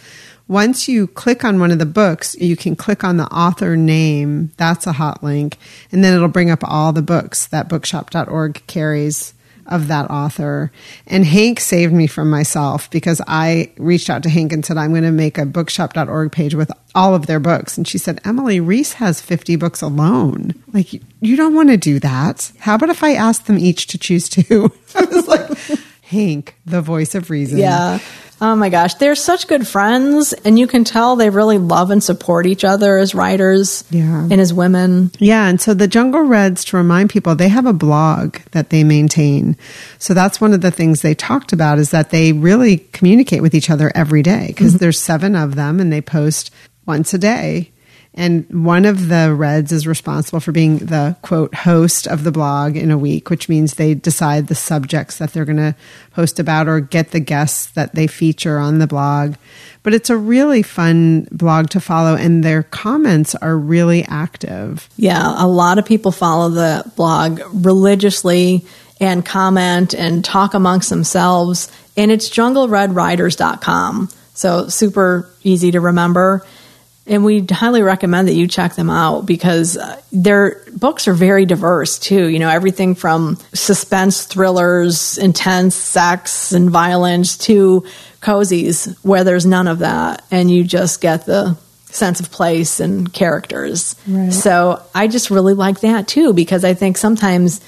Once you click on one of the books, you can click on the author name. That's a hot link. And then it'll bring up all the books that bookshop.org carries of that author. And Hank saved me from myself because I reached out to Hank and said, I'm going to make a bookshop.org page with all of their books. And she said, Emily, Rhys has 50 books alone. Like, you don't want to do that. How about if I ask them each to choose two? I was like, Hank, the voice of reason. Yeah. Oh my gosh. They're such good friends, and you can tell they really love and support each other as writers Yeah. and as women. Yeah, and so the Jungle Reds, to remind people, they have a blog that they maintain. So that's one of the things they talked about is that they really communicate with each other every day because mm-hmm. there's seven of them and they post once a day. And one of the Reds is responsible for being the quote host of the blog in a week, which means they decide the subjects that they're going to post about or get the guests that they feature on the blog. But it's a really fun blog to follow, and their comments are really active. Yeah, a lot of people follow the blog religiously and comment and talk amongst themselves. And it's jungleredwriters.com. So super easy to remember. And we highly recommend that you check them out because uh, their books are very diverse too. You know, everything from suspense thrillers, intense sex and violence to cozies where there's none of that. And you just get the sense of place and characters. Right. So I just really like that too because I think sometimes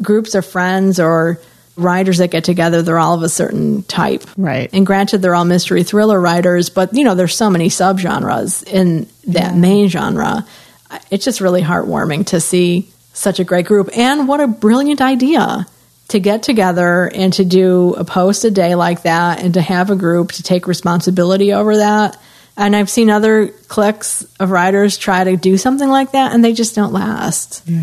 groups of friends or writers that get together, they're all of a certain type. Right. And granted, they're all mystery thriller writers, but you know, there's so many subgenres in that Yeah. main genre. It's just really heartwarming to see such a great group. And what a brilliant idea to get together and to do a post a day like that and to have a group to take responsibility over that. And I've seen other cliques of writers try to do something like that and they just don't last. Yeah.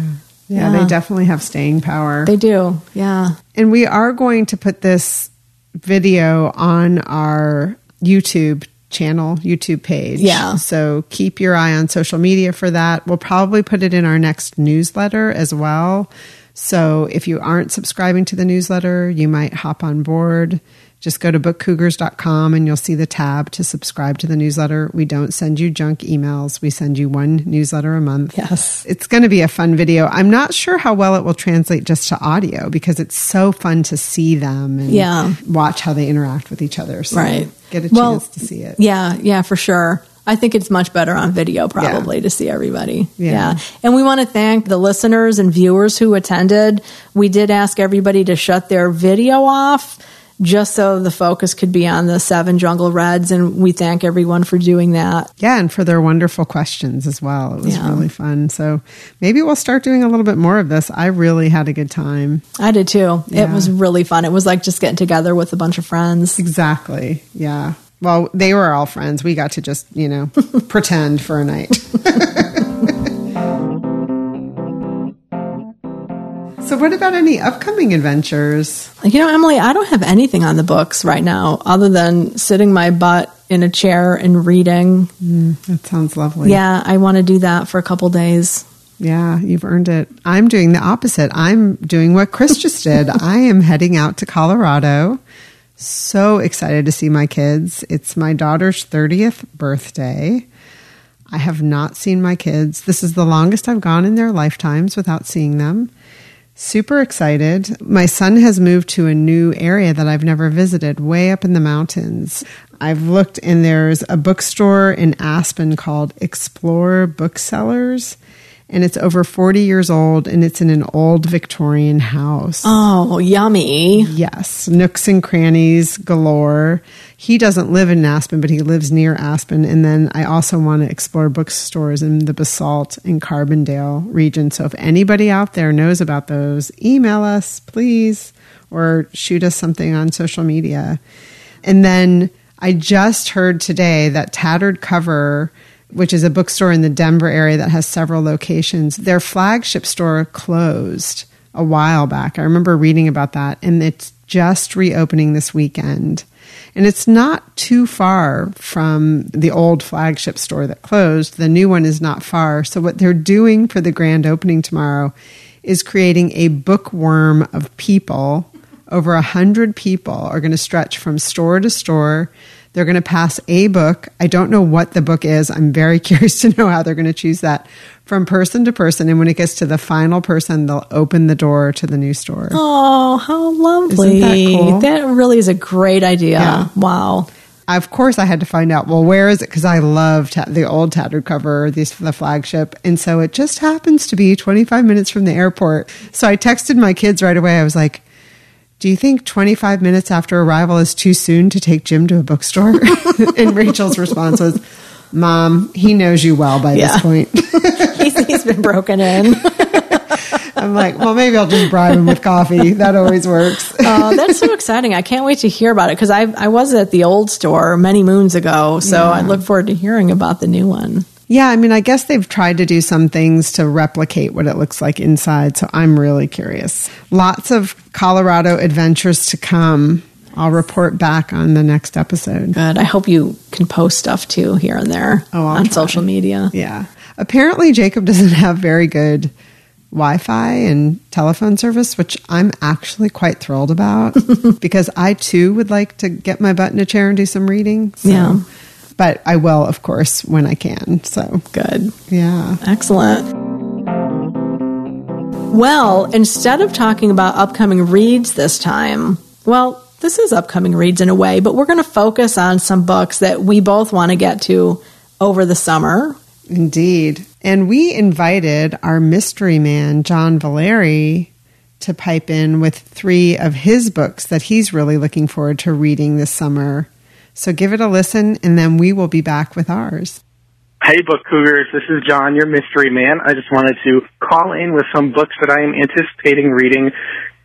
Yeah, Yeah. they definitely have staying power. They do. Yeah. And we are going to put this video on our YouTube channel, YouTube page. Yeah. So keep your eye on social media for that. We'll probably put it in our next newsletter as well. So if you aren't subscribing to the newsletter, you might hop on board. Just go to bookcougars.com and you'll see the tab to subscribe to the newsletter. We don't send you junk emails. We send you one newsletter a month. Yes. It's going to be a fun video. I'm not sure how well it will translate just to audio because it's so fun to see them and Yeah. watch how they interact with each other. So Right. get a Well, chance to see it. Yeah, yeah, for sure. I think it's much better on video, probably, to see everybody. Yeah. And we want to thank the listeners and viewers who attended. We did ask everybody to shut their video off just so the focus could be on the seven Jungle Reds. And we thank everyone for doing that. Yeah, and for their wonderful questions as well. It was Yeah. really fun. So maybe we'll start doing a little bit more of this. I really had a good time. I did too. It was really fun. It was like just getting together with a bunch of friends. Exactly. Yeah. Well, they were all friends. We got to just, you know, pretend for a night. so, what about any upcoming adventures? You know, Emily, I don't have anything on the books right now other than sitting my butt in a chair and reading. Mm, that sounds lovely. Yeah, I want to do that for a couple days. Yeah, you've earned it. I'm doing the opposite. I'm doing what Chris just did. I am heading out to Colorado. So excited to see my kids. It's my daughter's 30th birthday. I have not seen my kids. This is the longest I've gone in their lifetimes without seeing them. Super excited. My son has moved to a new area that I've never visited, way up in the mountains. I've looked and there's a bookstore in Aspen called Explore Booksellers, and it's over 40 years old and it's in an old Victorian house. Oh, yummy. Yes, nooks and crannies galore. He doesn't live in Aspen, but he lives near Aspen. And then I also want to explore bookstores in the Basalt and Carbondale region. So if anybody out there knows about those, email us, please, or shoot us something on social media. And then I just heard today that Tattered Cover, which is a bookstore in the Denver area that has several locations, their flagship store closed a while back. I remember reading about that, and it's just reopening this weekend. And it's not too far from the old flagship store that closed. The new one is not far. So, what they're doing for the grand opening tomorrow is creating a bookworm of people. Over a hundred people are going to stretch from store to store. They're going to pass a book. I don't know what the book is. I'm very curious to know how they're going to choose that from person to person. And when it gets to the final person, they'll open the door to the new store. Oh, how lovely. Isn't that cool? That really is a great idea. Yeah. Wow. Of course, I had to find out. Well, where is it? Because I love ta- the old tattered cover, these for the flagship, and so it just happens to be 25 minutes from the airport. So I texted my kids right away. I was like, "Do you think 25 minutes after arrival is too soon to take Jim to a bookstore?" and Rachel's response was, "Mom, he knows you well by Yeah. this point." he's, he's been broken in. I'm like, "Well, maybe I'll just bribe him with coffee. That always works." Oh, that's so exciting. I can't wait to hear about it because I, I was at the old store many moons ago. So I look forward to hearing about the new one. Yeah, I mean, I guess they've tried to do some things to replicate what it looks like inside, so I'm really curious. Lots of Colorado adventures to come. I'll report back on the next episode. Good. I hope you can post stuff too here and there Oh, I'll on try. social media. Yeah. Apparently, Jacob doesn't have very good Wi Fi and telephone service, which I'm actually quite thrilled about because I too would like to get my butt in a chair and do some reading. So. Yeah. But I will, of course, when I can. So, Good. yeah. Excellent. Well, instead of talking about upcoming reads this time, well, this is upcoming reads in a way, but we're going to focus on some books that we both want to get to over the summer. Indeed. And we invited our mystery man, John Valeri, to pipe in with three of his books that he's really looking forward to reading this summer. So give it a listen, and then we will be back with ours. Hey, Book Cougars. This is John, your mystery man. I just wanted to call in with some books that I am anticipating reading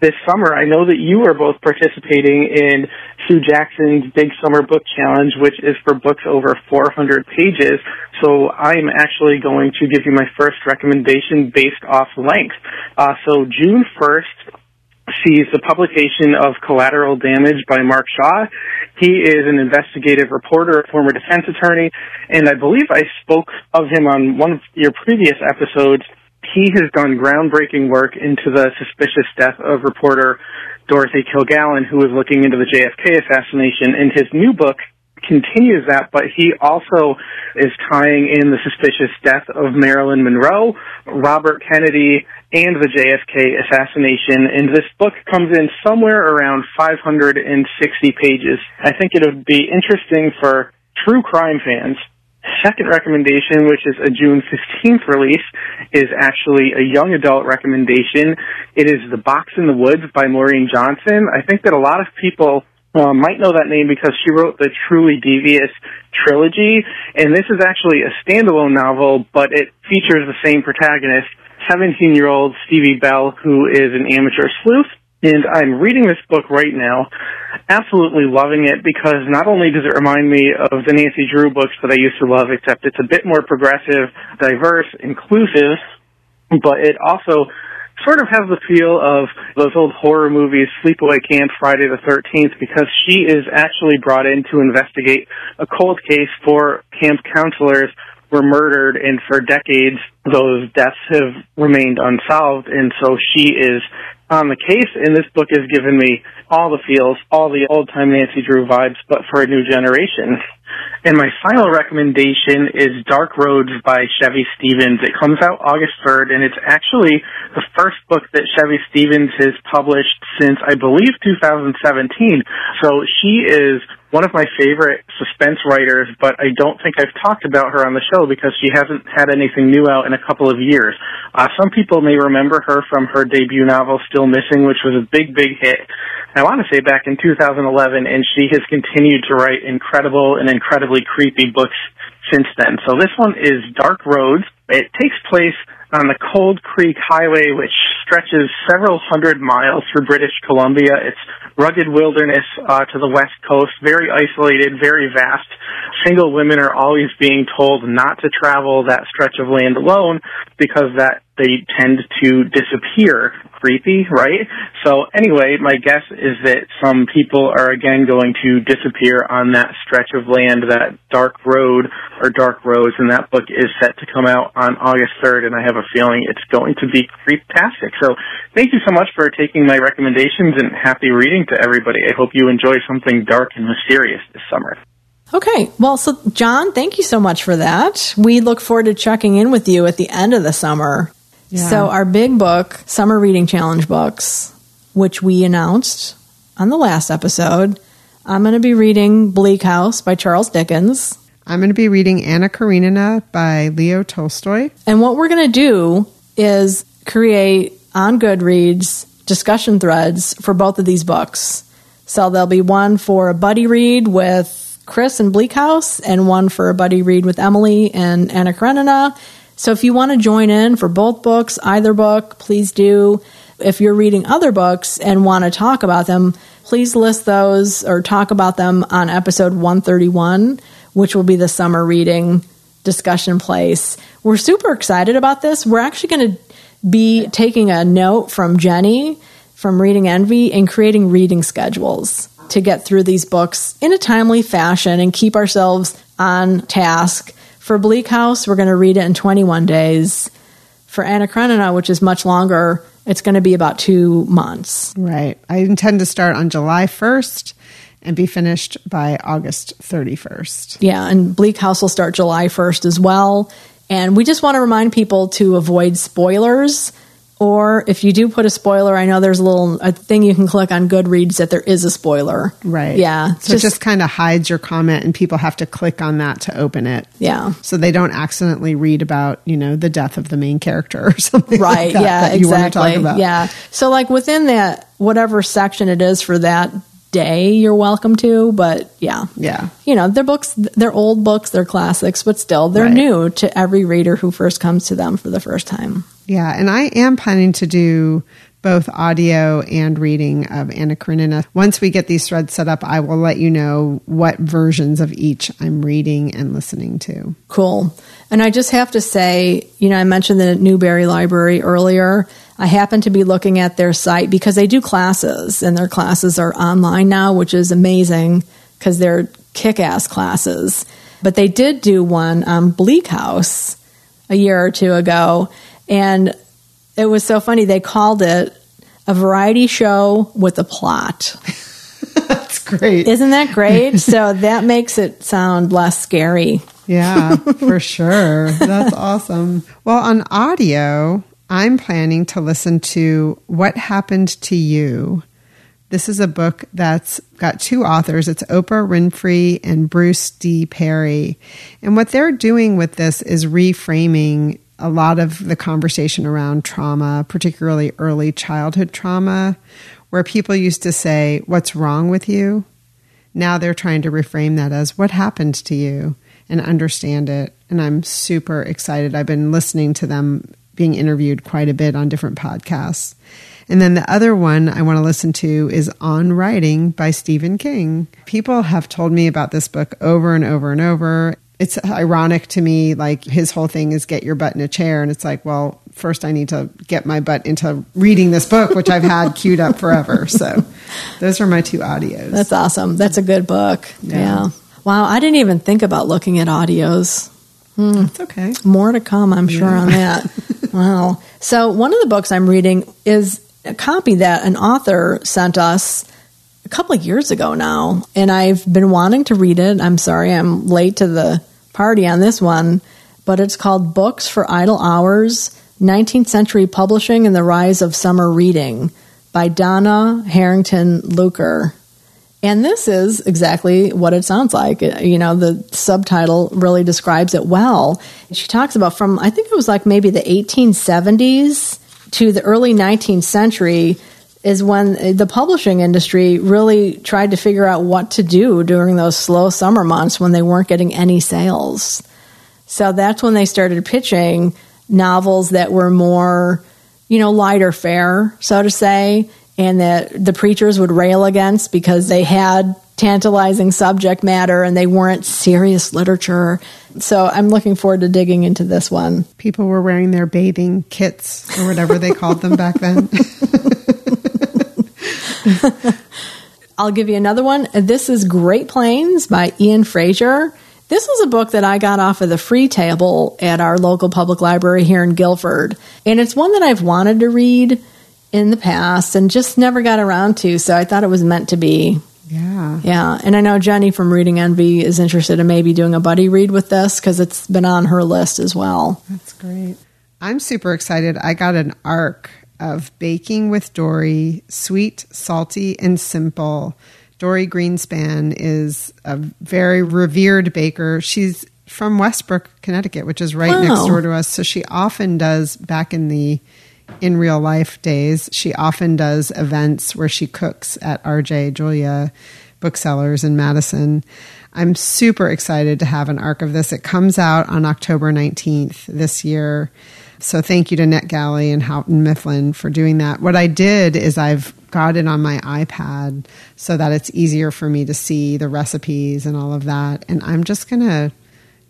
this summer. I know that you are both participating in Sue Jackson's Big Summer Book Challenge, which is for books over 400 pages. So I'm actually going to give you my first recommendation based off length. Uh, so June 1st, sees the publication of Collateral Damage by Mark Shaw. He is an investigative reporter, a former defense attorney, and I believe I spoke of him on one of your previous episodes. He has done groundbreaking work into the suspicious death of reporter Dorothy Kilgallen, who was looking into the JFK assassination. And his new book continues that, but he also is tying in the suspicious death of Marilyn Monroe, Robert Kennedy, and the JFK assassination. And this book comes in somewhere around 560 pages. I think it would be interesting for true crime fans. Second recommendation, which is a June 15th release, is actually a young adult recommendation. It is The Box in the Woods by Maureen Johnson. I think that a lot of people uh, might know that name because she wrote the Truly Devious trilogy, and this is actually a standalone novel, but it features the same protagonist, 17-year-old Stevie Bell, who is an amateur sleuth. And I'm reading this book right now, absolutely loving it because not only does it remind me of the Nancy Drew books that I used to love, except it's a bit more progressive, diverse, inclusive, but it also sort of has the feel of those old horror movies, Sleepaway Camp, Friday the 13th, because she is actually brought in to investigate a cold case for camp counselors were murdered and for decades those deaths have remained unsolved and so she is on the case and this book has given me all the feels, all the old time Nancy Drew vibes, but for a new generation. And my final recommendation is Dark Roads by Chevy Stevens. It comes out August 3rd, and it's actually the first book that Chevy Stevens has published since, I believe, 2017. So she is one of my favorite suspense writers, but I don't think I've talked about her on the show because she hasn't had anything new out in a couple of years. Uh, some people may remember her from her debut novel, Still Missing, which was a big, big hit. I want to say back in 2011, and she has continued to write incredible and incredibly creepy books since then. So this one is Dark Roads. It takes place on the Cold Creek Highway, which stretches several hundred miles through British Columbia. It's rugged wilderness uh, to the west coast, very isolated, very vast. Single women are always being told not to travel that stretch of land alone because that they tend to disappear. Creepy, right? So anyway, my guess is that some people are again going to disappear on that stretch of land, that dark road or dark roads, and that book is set to come out on August 3rd, and I have a feeling it's going to be creeptastic. So thank you so much for taking my recommendations and happy reading to everybody. I hope you enjoy something dark and mysterious this summer. Okay. Well, so John, thank you so much for that. We look forward to checking in with you at the end of the summer. Yeah. So, our big book, Summer Reading Challenge books, which we announced on the last episode, I'm going to be reading Bleak House by Charles Dickens. I'm going to be reading Anna Karenina by Leo Tolstoy. And what we're going to do is create on Goodreads discussion threads for both of these books. So there'll be one for a buddy read with Chris and Bleak House, and one for a buddy read with Emily and Anna Karenina. So if you want to join in for both books, either book, please do. If you're reading other books and want to talk about them, please list those or talk about them on episode 131, which will be the summer reading discussion place. We're super excited about this. We're actually going to be taking a note from Jenny from Reading Envy and creating reading schedules to get through these books in a timely fashion and keep ourselves on task. For Bleak House, we're going to read it in 21 days. For Anna Karenina, which is much longer, it's going to be about two months. Right. I intend to start on July 1st and be finished by August 31st. Yeah, and Bleak House will start July 1st as well. And we just want to remind people to avoid spoilers. Or if you do put a spoiler, I know there's a little a thing you can click on Goodreads that there is a spoiler. Right. Yeah. So just, it just kind of hides your comment and people have to click on that to open it. Yeah. So they don't accidentally read about, you know, the death of the main character or something. Right. Like that, yeah. that exactly. Yeah. So like within that, whatever section it is for that day you're welcome to but yeah yeah you know they're books they're old books they're classics but still they're Right. new to every reader who first comes to them for the first time Yeah, and I am planning to do both audio and reading of Anna Karenina. Once we get these threads set up, I will let you know what versions of each I'm reading and listening to. Cool. And I just have to say, you know, I mentioned the Newberry Library earlier. I happen to be looking at their site because they do classes, and their classes are online now, which is amazing because they're kick ass classes. But they did do one on Bleak House a year or two ago, and it was so funny. They called it a variety show with a plot. That's great. Isn't that great? so that makes it sound less scary. Yeah, for sure. That's awesome. Well, on audio, I'm planning to listen to What Happened to You. This is a book that's got two authors. It's Oprah Winfrey and Bruce D. Perry. And what they're doing with this is reframing a lot of the conversation around trauma, particularly early childhood trauma, where people used to say, What's wrong with you? Now they're trying to reframe that as, What happened to you? and understand it. And I'm super excited. I've been listening to them being interviewed quite a bit on different podcasts. And then the other one I want to listen to is On Writing by Stephen King. People have told me about this book over and over and over. It's ironic to me, like his whole thing is get your butt in a chair. And it's like, well, first I need to get my butt into reading this book, which I've had queued up forever. So those are my two audios. That's awesome. That's a good book. Yeah. Yeah. Wow. I didn't even think about looking at audios. Hmm. That's okay. More to come, I'm sure, on that. wow. So, one of the books I'm reading is a copy that an author sent us a couple of years ago now. And I've been wanting to read it. I'm sorry I'm late to the party on this one, but it's called Books for Idle Hours 19th Century Publishing and the Rise of Summer Reading by Donna Harrington Lueker. And this is exactly what it sounds like. Uh, you know, the subtitle really describes it well. She talks about from, I think it was like maybe the 1870s to the early 19th century is when uh, the publishing industry really tried to figure out what to do during those slow summer months when they weren't getting any sales. So that's when they started pitching novels that were more, you know, lighter fare, so to say, and that the preachers would rail against because they had tantalizing subject matter and they weren't serious literature. So I'm looking forward to digging into this one. People were wearing their bathing kits or whatever they called them back then. I'll give you another one. This is Great Plains by Ian Frazier. This is a book that I got off of the free table at our local public library here in Guilford. And it's one that I've wanted to read in the past and just never got around to. So I thought it was meant to be. yeah. Yeah. And I know Jenny from Reading Envy is interested in maybe doing a buddy read with this because it's been on her list as well. That's great. I'm super excited. I got an arc of Baking with Dorie, sweet, salty, and simple. Dorie Greenspan is a very revered baker. She's from Westbrook, Connecticut, which is right Wow. next door to us. So she often does back in the in real life days, she often does events where she cooks at RJ Julia booksellers in Madison. I'm super excited to have an arc of this. It comes out on October 19th this year. So thank you to NetGalley and Houghton Mifflin for doing that. What I did is I've got it on my iPad so that it's easier for me to see the recipes and all of that. And I'm just going to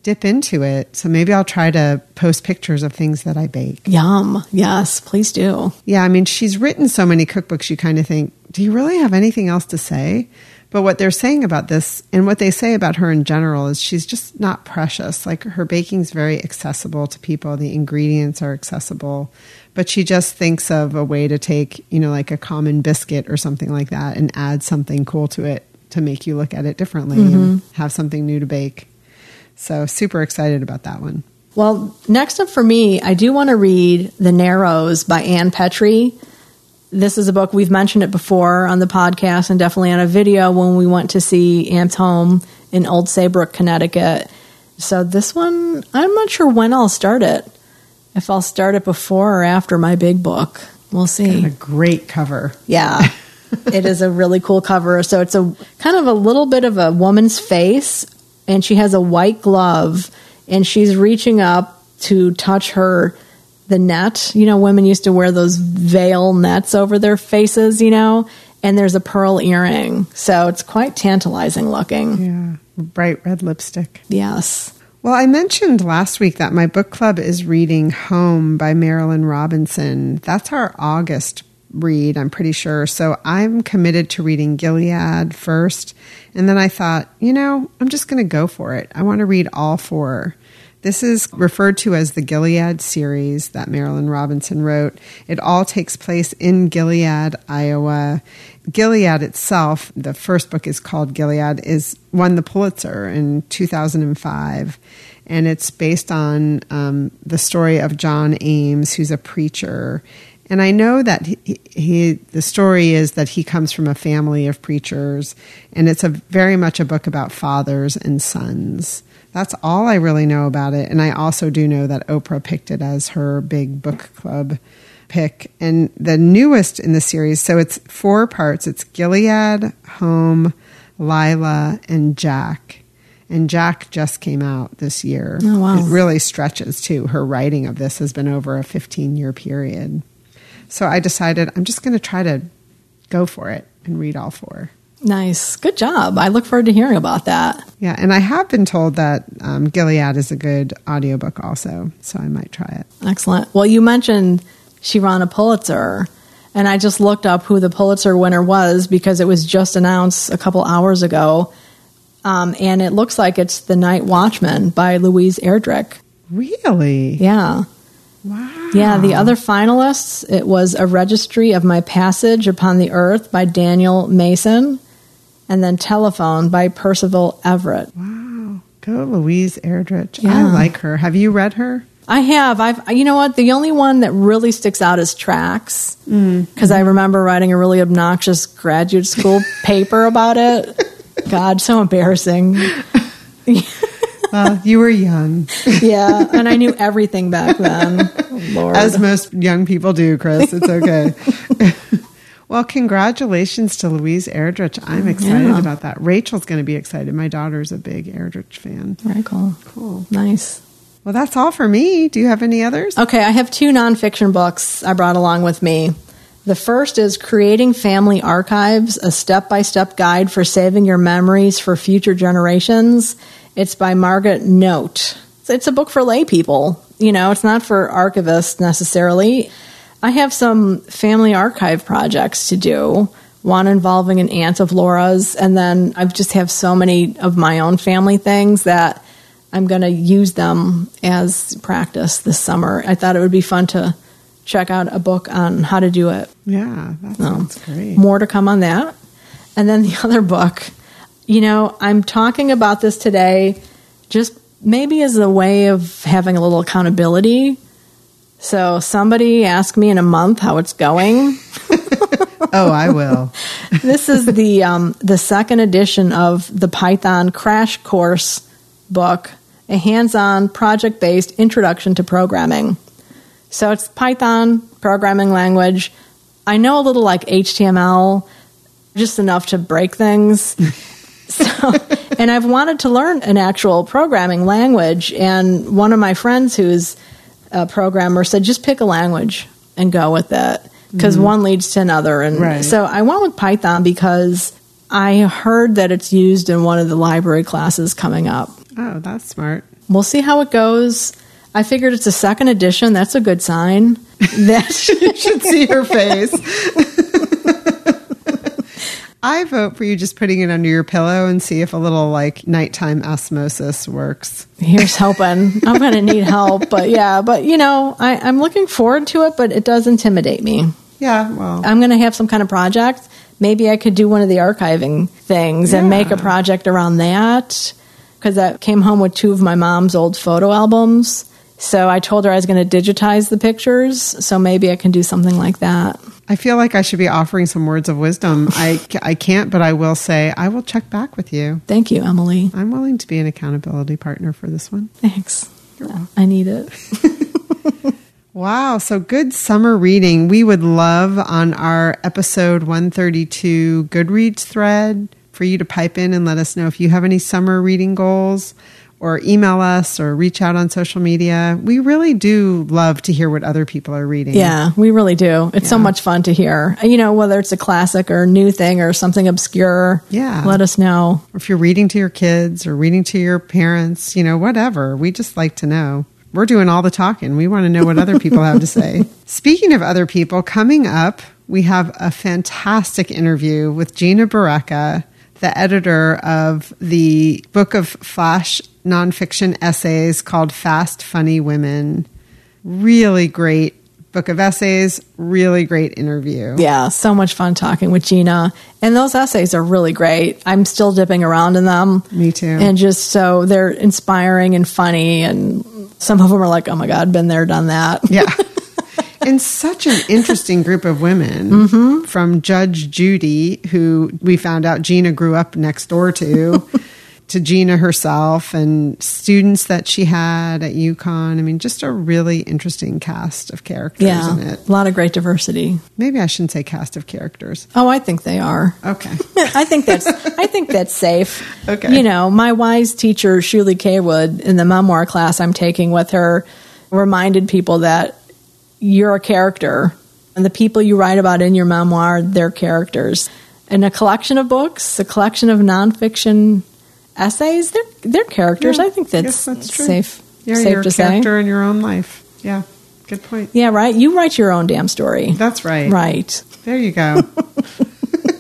dip into it. So maybe I'll try to post pictures of things that I bake. Yum. Yes, please do. Yeah, I mean, she's written so many cookbooks, you kind of think, do you really have anything else to say? But what they're saying about this and what they say about her in general is she's just not precious. Like her baking's very accessible to people, the ingredients are accessible, but she just thinks of a way to take, you know, like a common biscuit or something like that and add something cool to it to make you look at it differently mm-hmm. and have something new to bake. So, super excited about that one. Well, next up for me, I do want to read The Narrows by Ann Petry. this is a book we've mentioned it before on the podcast and definitely on a video when we went to see Amped Home in Old Saybrook, Connecticut. So this one, I'm not sure when I'll start it. If I'll start it before or after my big book, we'll see. Got a great cover. Yeah. it is a really cool cover. So it's a kind of a little bit of a woman's face, and she has a white glove, and she's reaching up to touch her the net. You know, women used to wear those veil nets over their faces, you know, and there's a pearl earring. So it's quite tantalizing looking. Yeah. Bright red lipstick. Yes. Well, I mentioned last week that my book club is reading Home by Marilynne Robinson. That's our August read, I'm pretty sure. So I'm committed to reading Gilead first. And then I thought, you know, I'm just going to go for it. I want to read all four. This is referred to as the Gilead series that Marilynne Robinson wrote. It all takes place in Gilead, Iowa. Gilead itself, the first book is called Gilead, is won the Pulitzer in 2005 and it's based on um, the story of John Ames, who's a preacher. And I know that he, he, the story is that he comes from a family of preachers, and it's a very much a book about fathers and sons. That's all I really know about it. And I also do know that Oprah picked it as her big book club pick. And the newest in the series, so it's four parts it's Gilead, Home, Lila, and Jack. And Jack just came out this year. Oh, wow. It really stretches too. Her writing of this has been over a 15 year period. So I decided I'm just going to try to go for it and read all four. Nice. Good job. I look forward to hearing about that. Yeah, and I have been told that um, Gilead is a good audiobook also, so I might try it. Excellent. Well, you mentioned she won a Pulitzer, and I just looked up who the Pulitzer winner was because it was just announced a couple hours ago. Um, and it looks like it's The Night Watchman by Louise Erdrich. Really? Yeah. Wow. Yeah, the other finalists, it was A Registry of My Passage Upon the Earth by Daniel Mason and then Telephone by Percival Everett. Wow. Go Louise Erdrich. Yeah. I like her. Have you read her? I have. I've. You know what? The only one that really sticks out is Tracks, because mm. I remember writing a really obnoxious graduate school paper about it. God, so embarrassing. well, you were young. yeah, and I knew everything back then. Lord. As most young people do, Chris. It's okay. Well, congratulations to Louise Erdrich. I'm excited yeah. about that. Rachel's going to be excited. My daughter's a big Erdrich fan. Very cool. Cool. Nice. Well, that's all for me. Do you have any others? Okay, I have two nonfiction books I brought along with me. The first is Creating Family Archives, a step by step guide for saving your memories for future generations. It's by Margot Note. It's a book for lay people. You know, it's not for archivists necessarily. I have some family archive projects to do. One involving an aunt of Laura's, and then I just have so many of my own family things that I'm going to use them as practice this summer. I thought it would be fun to check out a book on how to do it. Yeah, that sounds great. More to come on that. And then the other book, you know, I'm talking about this today just maybe as a way of having a little accountability so somebody ask me in a month how it's going. oh, I will. this is the um, the second edition of the Python Crash Course book, a hands-on project-based introduction to programming. So it's Python programming language. I know a little like HTML, just enough to break things. so, and I've wanted to learn an actual programming language. And one of my friends who's a programmer said just pick a language and go with it because mm-hmm. one leads to another. And right. so I went with Python because I heard that it's used in one of the library classes coming up. Oh, that's smart. we'll see how it goes. I figured it's a second edition. That's a good sign. That you should see her face. I vote for you just putting it under your pillow and see if a little like nighttime osmosis works. Here's hoping. I'm going to need help, but yeah, but you know, I, I'm looking forward to it, but it does intimidate me. Yeah, well, I'm going to have some kind of project. Maybe I could do one of the archiving things and make a project around that because I came home with two of my mom's old photo albums. So I told her I was going to digitize the pictures. So maybe I can do something like that. I feel like I should be offering some words of wisdom. I, I can't, but I will say I will check back with you. Thank you, Emily. I'm willing to be an accountability partner for this one. Thanks. I need it. Wow, so good summer reading. We would love on our episode 132 Goodreads thread for you to pipe in and let us know if you have any summer reading goals or email us or reach out on social media. We really do love to hear what other people are reading. Yeah, we really do. It's so much fun to hear. You know, whether it's a classic or a new thing or something obscure. Yeah. Let us know. If you're reading to your kids or reading to your parents, you know, whatever. We just like to know. We're doing all the talking. We want to know what other people have to say. Speaking of other people, coming up, we have a fantastic interview with Gina Barreca, the editor of the book of flash nonfiction essays called Fast Funny Women. Really great book of essays, really great interview. Yeah, so much fun talking with Gina. And those essays are really great. I'm still dipping around in them. Me too. And just so they're inspiring and funny. And some of them are like, oh my God, been there, done that. Yeah. and such an interesting group of women from Judge Judy, who we found out Gina grew up next door to, to Gina herself and students that she had at UConn. I mean, just a really interesting cast of characters Yeah, in it. a lot of great diversity. Maybe I shouldn't say cast of characters. Oh, I think they are. Okay. I think that's I think that's safe. Okay. You know, my wise teacher Shuly Cawood in the memoir class I'm taking with her reminded people that you're a character and the people you write about in your memoir, they're characters. In a collection of books, a collection of nonfiction essays, they're they're characters. Yeah, I think that's, yes, that's true. safe Yeah, safe you're to a say. character in your own life. Yeah. Good point. Yeah, right. You write your own damn story. That's right. Right. There you go.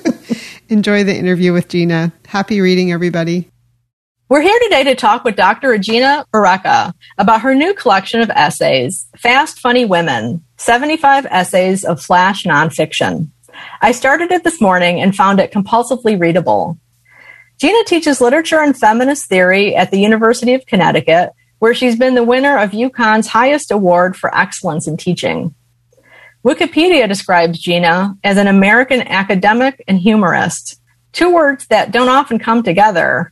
Enjoy the interview with Gina. Happy reading, everybody. We're here today to talk with Dr. Regina Barreca about her new collection of essays, Fast Funny Women 75 Essays of Flash Nonfiction. I started it this morning and found it compulsively readable. Gina teaches literature and feminist theory at the University of Connecticut, where she's been the winner of UConn's highest award for excellence in teaching. Wikipedia describes Gina as an American academic and humorist, two words that don't often come together,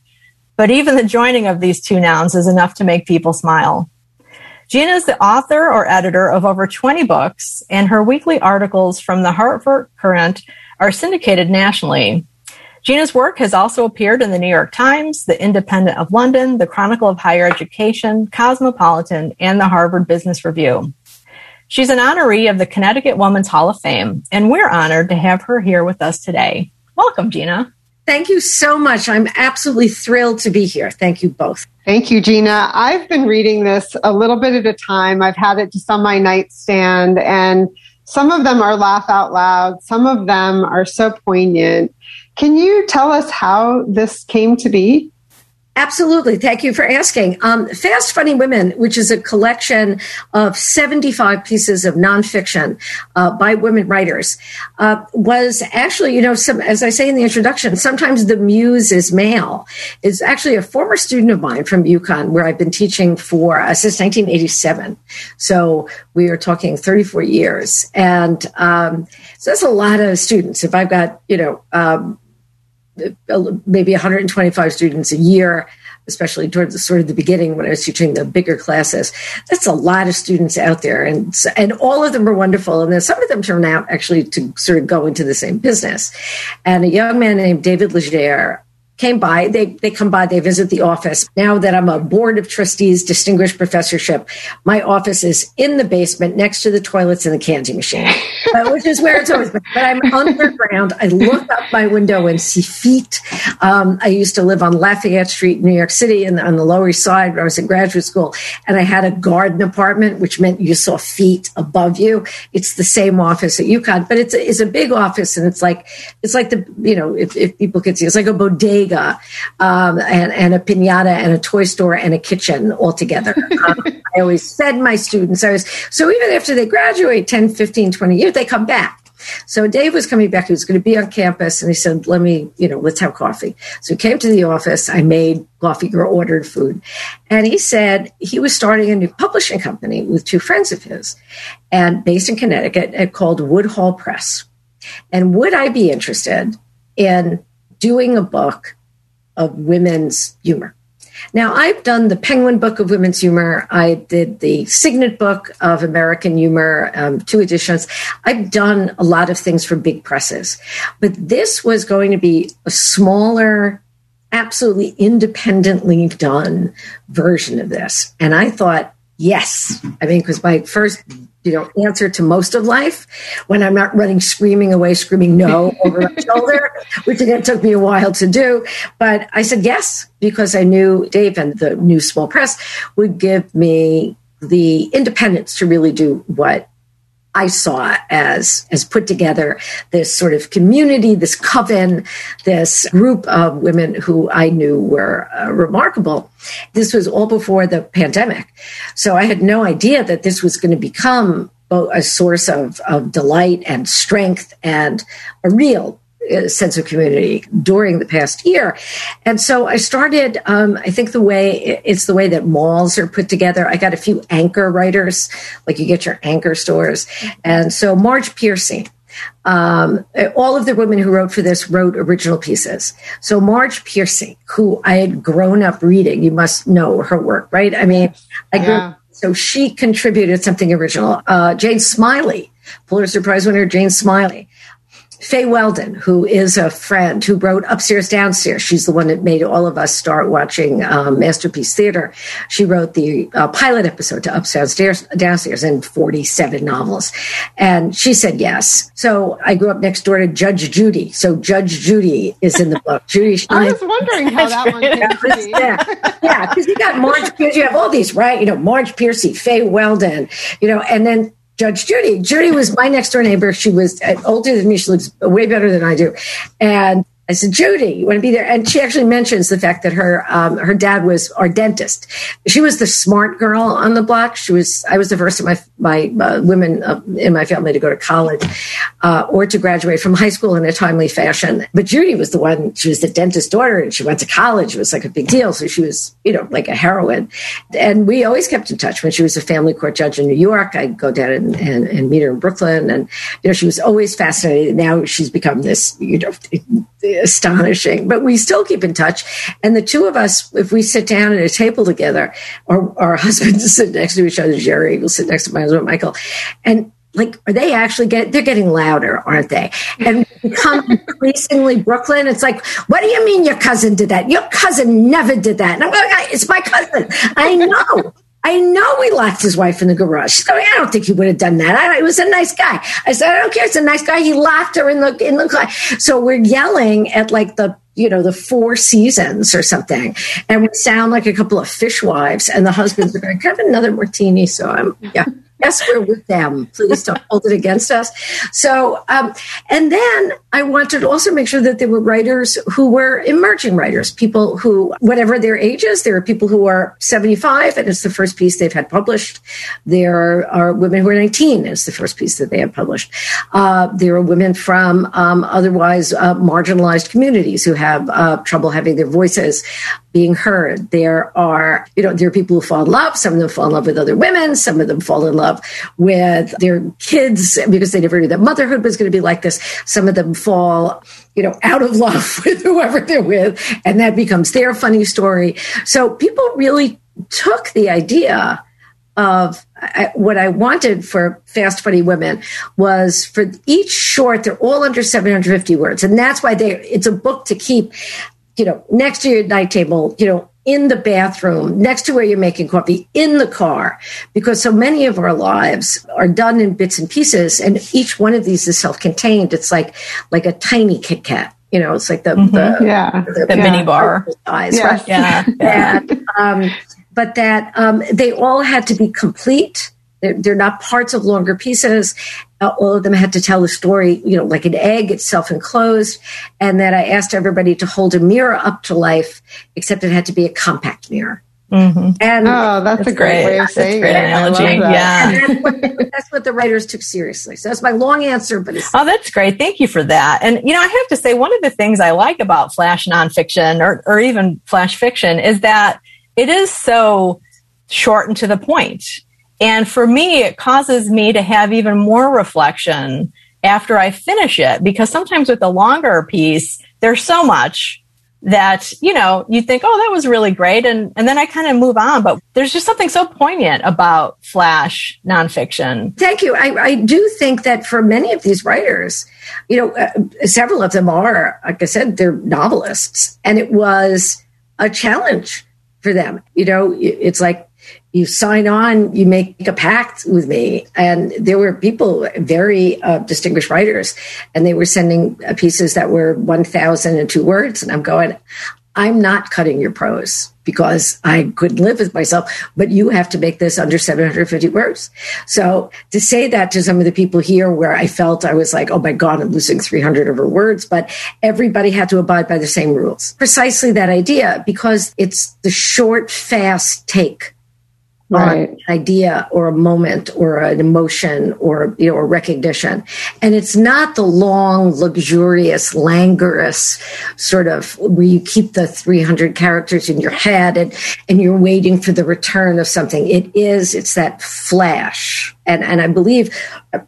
but even the joining of these two nouns is enough to make people smile. Gina is the author or editor of over 20 books, and her weekly articles from the Hartford Courant are syndicated nationally. Gina's work has also appeared in the New York Times, the Independent of London, the Chronicle of Higher Education, Cosmopolitan, and the Harvard Business Review. She's an honoree of the Connecticut Women's Hall of Fame, and we're honored to have her here with us today. Welcome, Gina. Thank you so much. I'm absolutely thrilled to be here. Thank you both. Thank you, Gina. I've been reading this a little bit at a time. I've had it just on my nightstand, and some of them are laugh out loud, some of them are so poignant. Can you tell us how this came to be? Absolutely. Thank you for asking. Um, Fast Funny Women, which is a collection of 75 pieces of nonfiction uh, by women writers, uh, was actually, you know, some, as I say in the introduction, sometimes the muse is male. Is actually a former student of mine from UConn, where I've been teaching for uh, since 1987. So we are talking 34 years, and um, so that's a lot of students. If I've got, you know. Um, maybe 125 students a year, especially towards the sort of the beginning when I was teaching the bigger classes. That's a lot of students out there, and and all of them are wonderful. And then some of them turn out actually to sort of go into the same business. And a young man named David LeGere came by. They they come by. They visit the office. Now that I'm a board of trustees, distinguished professorship, my office is in the basement next to the toilets and the candy machine, which is where it's always been. But I'm underground. I look out my window and see feet. Um, I used to live on Lafayette Street, in New York City, and on the Lower East Side where I was in graduate school, and I had a garden apartment, which meant you saw feet above you. It's the same office at UConn, but it's it's a big office, and it's like it's like the you know if, if people could see, it's like a bodega bodega um, and, and, a pinata and a toy store and a kitchen all together. um, I always fed my students. I was, so even after they graduate 10, 15, 20 years, they come back. So Dave was coming back. He was going to be on campus, and he said, "Let me, you know, let's have coffee." So he came to the office. I made coffee Girl ordered food, and he said he was starting a new publishing company with two friends of his, and based in Connecticut, called Woodhall Press. And would I be interested in doing a book of women's humor. Now, I've done the Penguin Book of Women's Humor. I did the Signet Book of American Humor, um, two editions. I've done a lot of things for big presses, but this was going to be a smaller, absolutely independently done version of this. And I thought, yes. I mean, because my first you know, answer to most of life when I'm not running screaming away, screaming no over my shoulder, which again took me a while to do. But I said yes because I knew Dave and the new small press would give me the independence to really do what I saw as as put together this sort of community, this coven, this group of women who I knew were uh, remarkable. This was all before the pandemic, so I had no idea that this was going to become a source of, of delight and strength and a real sense of community during the past year. And so I started, um, I think the way it's the way that malls are put together. I got a few anchor writers, like you get your anchor stores. And so Marge Piercy, um, all of the women who wrote for this wrote original pieces. So Marge Piercy, who I had grown up reading, you must know her work, right? I mean, I grew yeah. so she contributed something original. Uh, Jane Smiley, Pulitzer Prize winner Jane Smiley. Fay Weldon, who is a friend who wrote Upstairs Downstairs. She's the one that made all of us start watching um, Masterpiece Theater. She wrote the uh, pilot episode to Upstairs Downstairs and 47 novels. And she said yes. So I grew up next door to Judge Judy. So Judge Judy is in the book. Judy. I was wondering how that one came Yeah, yeah, because you got Marge Piercy. You have all these, right? You know, Marge Piercy, Fay Weldon, you know, and then Judge Judy. Judy was my next door neighbor. She was uh, older than me. She looks way better than I do. And I said, Judy, you want to be there? And she actually mentions the fact that her um, her dad was our dentist. She was the smart girl on the block. She was. I was the first of my my uh, women uh, in my family to go to college uh, or to graduate from high school in a timely fashion. But Judy was the one. She was the dentist's daughter, and she went to college. It was like a big deal. So she was, you know, like a heroine. And we always kept in touch. When she was a family court judge in New York, I'd go down and, and, and meet her in Brooklyn. And you know, she was always fascinated. Now she's become this, you know astonishing, but we still keep in touch. And the two of us, if we sit down at a table together, or our husbands sit next to each other, Jerry will sit next to my husband, Michael, and like are they actually get they're getting louder aren't they? And become increasingly brooklyn. It's like what do you mean your cousin did that? Your cousin never did that. And i'm like it's my cousin. I know I know he locked his wife in the garage. She's I don't think he would have done that. I, was a nice guy. I said, I don't care. It's a nice guy. He locked her in the in the car. So we're yelling at like the you know the four seasons or something, and we sound like a couple of fishwives. And the husbands are going, "Have another martini." So I'm yeah yes, we're with them. Please don't hold it against us. So, um, and then I wanted to also make sure that there were writers who were emerging writers, people who, whatever their ages, there are people who are 75 and it's the first piece they've had published. There are women who are 19 and it's the first piece that they have published. Uh, there are women from um, otherwise uh, marginalized communities who have uh, trouble having their voices being heard. There are, you know, there are people who fall in love. Some of them fall in love with other women. Some of them fall in love with their kids because they never knew that motherhood was going to be like this. Some of them fall, you know, out of love with whoever they're with, and that becomes their funny story. So people really took the idea of I, what I wanted for Fast Funny Women was for each short, they're all under 750 words. And that's why they, it's a book to keep you know, next to your night table, you know, in the bathroom, next to where you're making coffee, in the car, because so many of our lives are done in bits and pieces, and each one of these is self-contained. It's like like a tiny Kit Kat. You know, it's like the, mm-hmm. the yeah the, the yeah. mini bar size, yes. right? Yeah, yeah. And, um, but that um, they all had to be complete. They're, they're not parts of longer pieces. Uh, all of them had to tell a story, you know, like an egg, it's self enclosed. And that I asked everybody to hold a mirror up to life, except it had to be a compact mirror. Mm-hmm. And oh, that's, that's, a great, way of saying great it. Analogy. Yeah, that's what, that's what, the writers took seriously. So that's my long answer, but oh, that's great. Thank you for that. And you know, I have to say, one of the things I like about flash nonfiction or, or even flash fiction is that it is so short and to the point. And for me, it causes me to have even more reflection after I finish it because sometimes with the longer piece, there's so much that, you know, you think, oh, that was really great. And, and then I kind of move on. But there's just something so poignant about Flash nonfiction. Thank you. I, I do think that for many of these writers, you know, uh, several of them are, like I said, they're novelists. And it was a challenge for them. You know, it's like you sign on, you make a pact with me. And there were people, very uh, distinguished writers, and they were sending pieces that were 1,002 words. And I'm going, I'm not cutting your prose because I couldn't live with myself, but you have to make this under 750 words. So to say that to some of the people here where I felt I was like, oh my God, I'm losing 300 of her words, but everybody had to abide by the same rules. Precisely that idea because it's the short, fast take right. an idea or a moment or an emotion or you know a recognition and it's not the long luxurious languorous sort of where you keep the 300 characters in your head and and you're waiting for the return of something it is it's that flash and and I believe,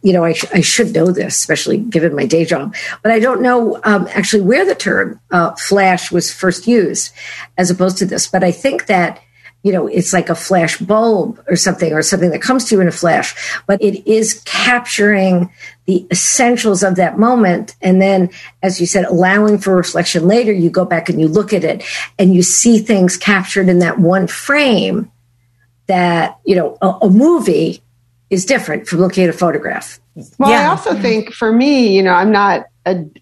you know, I, sh- I should know this, especially given my day job, but I don't know um, actually where the term uh, flash was first used, as opposed to this. But I think that you know, it's like a flash bulb or something, or something that comes to you in a flash, but it is capturing the essentials of that moment. And then, as you said, allowing for reflection later, you go back and you look at it and you see things captured in that one frame that, you know, a, a movie is different from looking at a photograph. Well, yeah. I also think for me, you know, I'm not,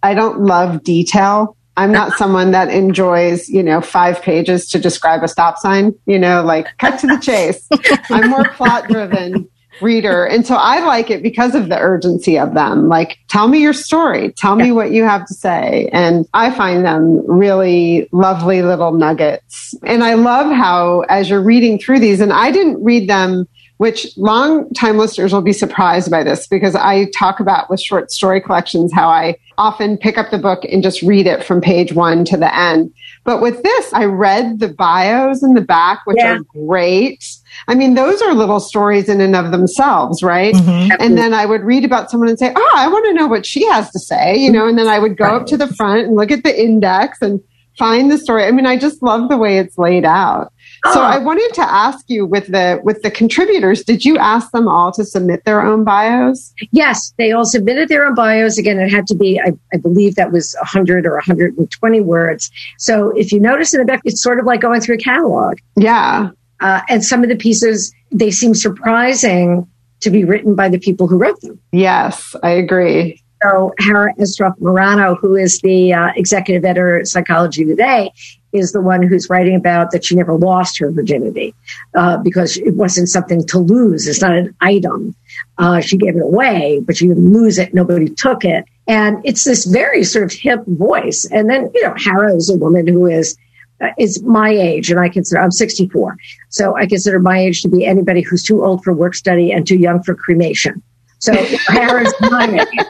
I don't love detail. I'm not someone that enjoys, you know, five pages to describe a stop sign, you know, like cut to the chase. I'm more plot driven reader. And so I like it because of the urgency of them. Like, tell me your story. Tell me what you have to say. And I find them really lovely little nuggets. And I love how, as you're reading through these, and I didn't read them which long time listeners will be surprised by this because I talk about with short story collections how I often pick up the book and just read it from page one to the end. But with this, I read the bios in the back, which yeah. are great. I mean, those are little stories in and of themselves, right? Mm-hmm. And then I would read about someone and say, Oh, I want to know what she has to say, you know, and then I would go up to the front and look at the index and find the story. I mean, I just love the way it's laid out. So I wanted to ask you with the with the contributors, did you ask them all to submit their own bios? Yes, they all submitted their own bios. Again, it had to be, I, I believe that was 100 or 120 words. So if you notice in the back, it's sort of like going through a catalog. Yeah. Uh, and some of the pieces, they seem surprising to be written by the people who wrote them. Yes, I agree. So Hara Estroff Marano, who is the uh, executive editor at Psychology Today, is the one who's writing about that she never lost her virginity uh, because it wasn't something to lose. It's not an item. Uh, she gave it away, but she didn't lose it. Nobody took it. And it's this very sort of hip voice. And then, you know, Hara is a woman who is uh, is my age, and I consider I'm 64, so I consider my age to be anybody who's too old for work study and too young for cremation. So Hara's my age.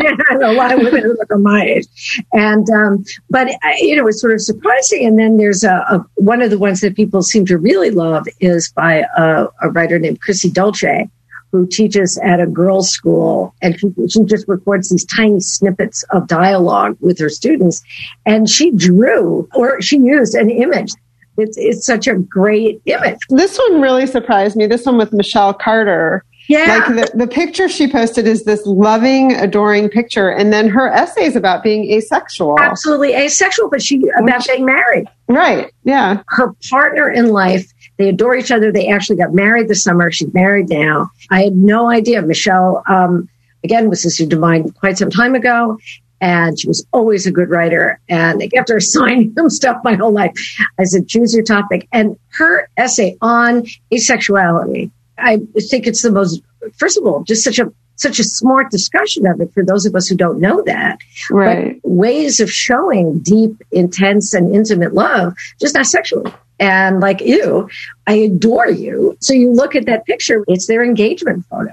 A lot of women who look at my age. And, um, but, you know, sort of surprising. And then there's a, a, one of the ones that people seem to really love is by a, a writer named Chrissy Dolce, who teaches at a girls' school, and she, she, just records these tiny snippets of dialogue with her students. And she drew, or she used an image. It's, it's such a great image. This one really surprised me. This one with Michelle Carter Yeah. Like the, the picture she posted is this loving, adoring picture. And then her essay is about being asexual. Absolutely asexual, but she about getting married. Right. Yeah. Her partner in life, they adore each other. They actually got married this summer. She's married now. I had no idea. Michelle, um, again, was a student of mine quite some time ago. And she was always a good writer. And I kept her signing some stuff my whole life. I said, choose your topic. And her essay on asexuality, I think it's the most, first of all, just such a such a smart discussion of it for those of us who don't know that. Right. But ways of showing deep, intense, and intimate love, just not sexually. And like you, I adore you. So you look at that picture, it's their engagement photo.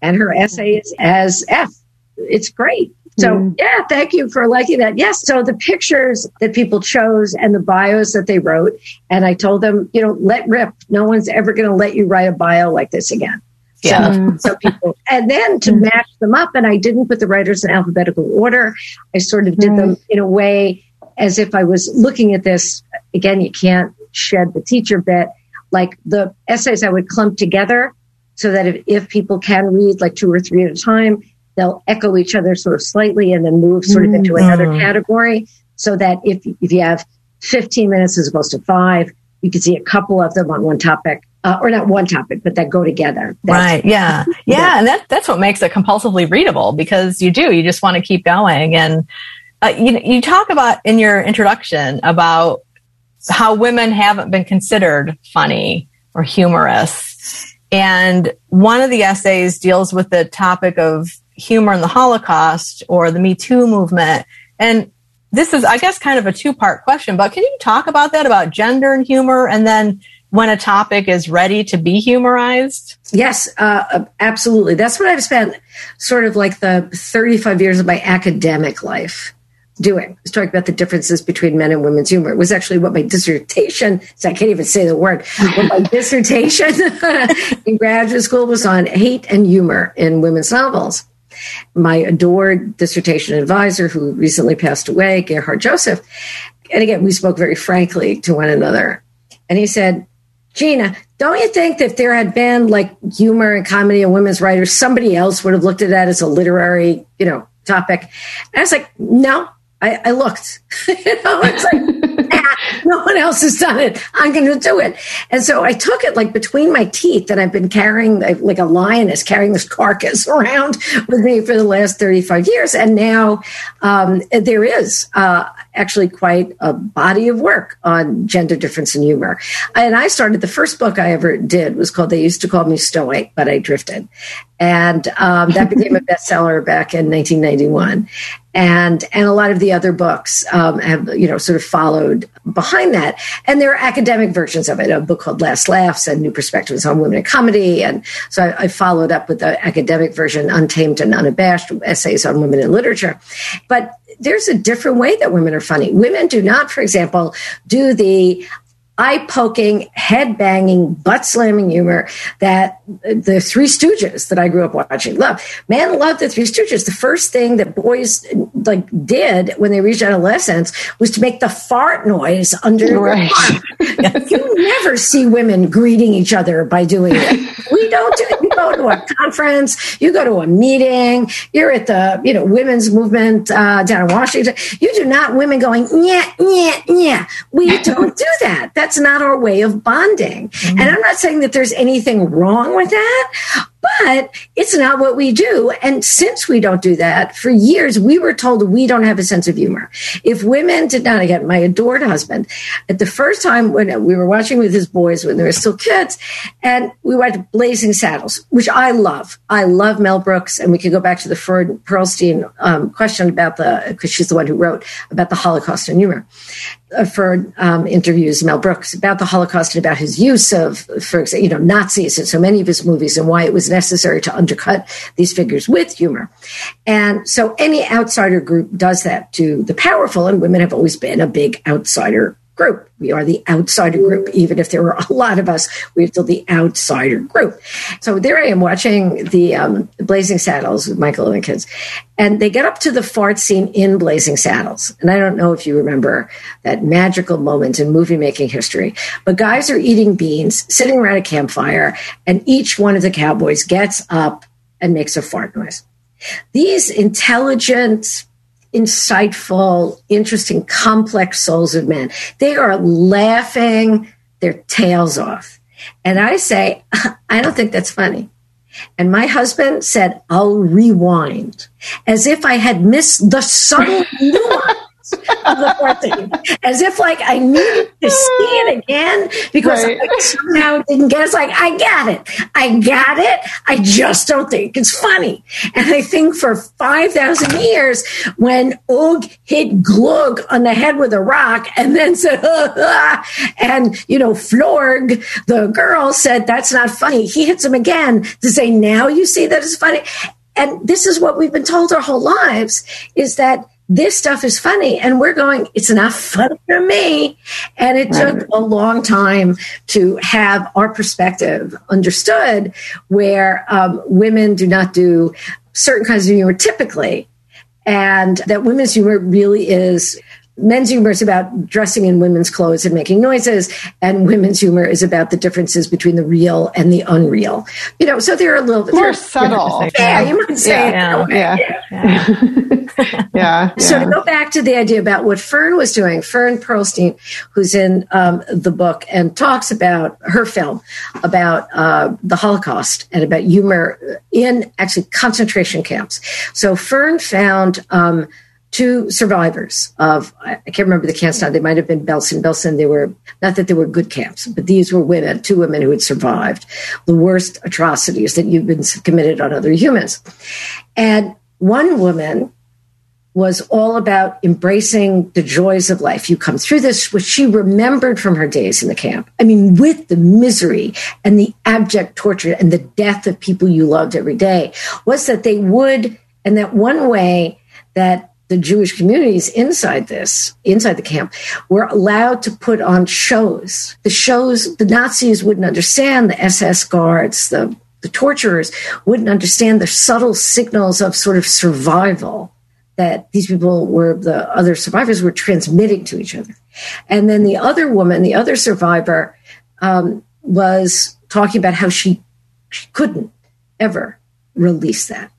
And her essay is as F. It's great. So Mm. yeah, thank you for liking that. Yes. So the pictures that people chose and the bios that they wrote, and I told them, you know, let rip. No one's ever going to let you write a bio like this again. Yeah. So, so people, and then to match them up, and I didn't put the writers in alphabetical order. I sort of did them in a way as if I was looking at this. Again, you can't shed the teacher bit. Like the essays I would clump together so that if, if people can read like two or three at a time, they'll echo each other sort of slightly and then move sort of into another category so that if, if you have 15 minutes as opposed to five, you can see a couple of them on one topic, uh, or not one topic, but that go together. That's- Right. Yeah. Yeah. And that, that's what makes it compulsively readable because you do, you just want to keep going. And uh, you, you talk about in your introduction about how women haven't been considered funny or humorous. And one of the essays deals with the topic of humor in the Holocaust or the Me Too movement. And this is, I guess, kind of a two part question, but can you talk about that, about gender and humor? And then when a topic is ready to be humorized? Yes, uh, absolutely. That's what I've spent sort of like the 35 years of my academic life doing. Was talking about the differences between men and women's humor. It was actually what my dissertation, so I can't even say the word, what my dissertation in graduate school was on hate and humor in women's novels. My adored dissertation advisor, who recently passed away, Gerhard Joseph, and again, we spoke very frankly to one another. And he said, Gina, don't you think that if there had been like humor and comedy and women's writers, somebody else would have looked at that as a literary, you know, topic? And I was like, no, I, I looked. you know, it's like, ah, no one else has done it. I'm going to do it. And so I took it like between my teeth, and I've been carrying like a lioness carrying this carcass around with me for the last 35 years. And now um, there is uh, actually quite a body of work on gender difference in humor. And I started the first book I ever did was called They Used to Call Me Snow White, but I drifted. And um, that became a bestseller back in 1991 and and a lot of the other books um, have you know sort of followed behind that and there are academic versions of it a book called last laughs and new perspectives on women in comedy and so I, I followed up with the academic version untamed and unabashed essays on women in literature but there's a different way that women are funny. Women do not for example do the eye poking, head banging, butt slamming humor that the Three Stooges that I grew up watching love. Men love the Three Stooges. The first thing that boys like did when they reached adolescence was to make the fart noise under Right. you never see women greeting each other by doing it. We don't do it. You go to a conference, you go to a meeting, you're at the you know women's movement uh, down in Washington. You do not women going yeah yeah yeah. We don't do that. That's not our way of bonding. And mm-hmm. I'm not saying that there's anything wrong with that, but it's not what we do. And since we don't do that, for years we were told we don't have a sense of humor. If women did not, again, my adored husband, at the first time when we were watching with his boys when they were still kids, and we watched Blazing Saddles, which I love. I love Mel Brooks, and we could go back to the Fern Pearlstein um, question about the, because she's the one who wrote about the Holocaust and humor. Uh, Fern um, interviews Mel Brooks about the Holocaust and about his use of, for example, you know, Nazis in so many of his movies and why it was necessary to undercut these figures with humor. And so any outsider group does that to the powerful, and women have always been a big outsider group. We are the outsider group. Even if there were a lot of us, we're still the outsider group. So there I am watching the um, Blazing Saddles with Michael and the kids. And they get up to the fart scene in Blazing Saddles. And I don't know if you remember that magical moment in movie making history, but guys are eating beans, sitting around a campfire, and each one of the cowboys gets up and makes a fart noise. These intelligent, insightful, interesting, complex souls of men, they are laughing their tails off. And I say, I don't think that's funny. And my husband said, I'll rewind as if I had missed the subtle nuance of the fourth thing, as if like I needed to see it again because right. I somehow didn't get it. It's like, I got it. I got it. I just don't think it's funny. And I think for 5,000 years, when Og hit Glug on the head with a rock and then said, and, you know, Florg, the girl said, that's not funny. He hits him again to say, now you see that it's funny. And this is what we've been told our whole lives is that this stuff is funny. And we're going, it's not funny for me. And it right. took a long time to have our perspective understood where um, women do not do certain kinds of humor typically. And that women's humor really is men's humor is about dressing in women's clothes and making noises, and women's humor is about the differences between the real and the unreal. You know, so they're a little bit more subtle. Yeah, you might say yeah, yeah. Yeah. yeah. So to go back to the idea about what Fern was doing, Fern Pearlstein, who's in um, the book and talks about her film about uh, the Holocaust and about humor in actually concentration camps. So Fern found. Um, two survivors of I can't remember the camps now. They might have been Belsen. Belsen. They were not that they were good camps, but these were women, two women who had survived the worst atrocities that you've been committed on other humans. And one woman was all about embracing the joys of life. You come through this, which she remembered from her days in the camp. I mean, with the misery and the abject torture and the death of people you loved every day, was that they would, and that one way that the Jewish communities inside this, inside the camp, were allowed to put on shows. The shows, the Nazis wouldn't understand, the SS guards, the, the torturers wouldn't understand the subtle signals of sort of survival that these people were, the other survivors were transmitting to each other. And then the other woman, the other survivor, um, was talking about how she, she couldn't ever release that.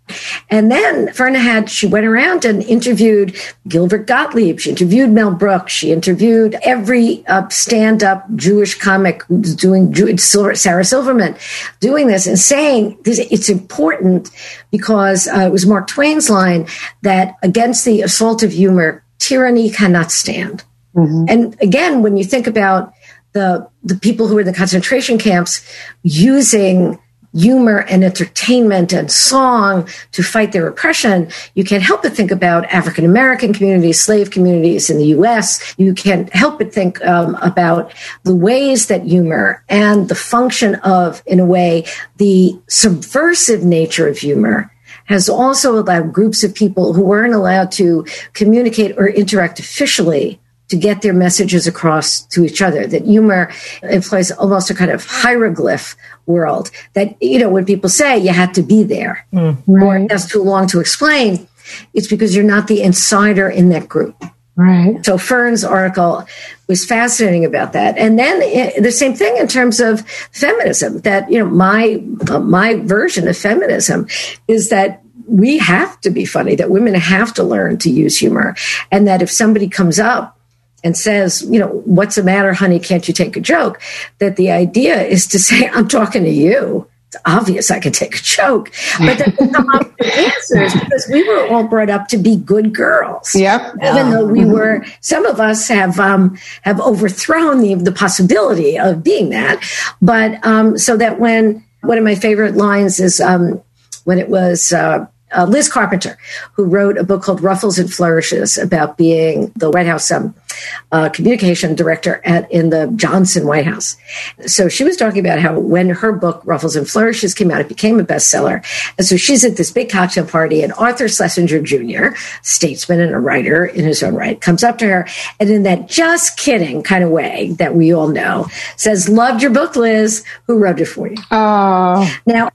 And then Verna had, she went around and interviewed Gilbert Gottfried. She interviewed Mel Brooks. She interviewed every uh, stand up Jewish comic who's doing, Sarah Silverman, doing this and saying this, it's important because uh, it was Mark Twain's line that against the assault of humor, tyranny cannot stand. Mm-hmm. And again, when you think about the, the people who were in the concentration camps using humor and entertainment and song to fight their oppression, you can't help but think about African American communities, slave communities in the US. You can't help but think um, about the ways that humor and the function of, in a way, the subversive nature of humor has also allowed groups of people who weren't allowed to communicate or interact officially to get their messages across to each other. That humor implies almost a kind of hieroglyph world. That, you know, when people say you had to be there mm, right. or that's too long to explain, it's because you're not the insider in that group. Right. So Fern's article was fascinating about that. And then it, eh, the same thing in terms of feminism that, you know, my, uh, my version of feminism is that we have to be funny, that women have to learn to use humor. And that if somebody comes up and says, you know, what's the matter, honey? Can't you take a joke? That the idea is to say, I'm talking to you. It's obvious I can take a joke, but then come up with answers because we were all brought up to be good girls. Yep. Even though we were, some of us have um, have overthrown the the possibility of being that. But um, so that when one of my favorite lines is um, when it was. Uh, uh, Liz Carpenter, who wrote a book called Ruffles and Flourishes about being the White House um, uh, communication director at in the Johnson White House. So she was talking about how when her book Ruffles and Flourishes came out, it became a bestseller. And so she's at this big cocktail party, and Arthur Schlesinger Jr., statesman and a writer in his own right, comes up to her and in that just kidding kind of way that we all know, says, "Loved your book, Liz. Who wrote it for you?" Oh. Now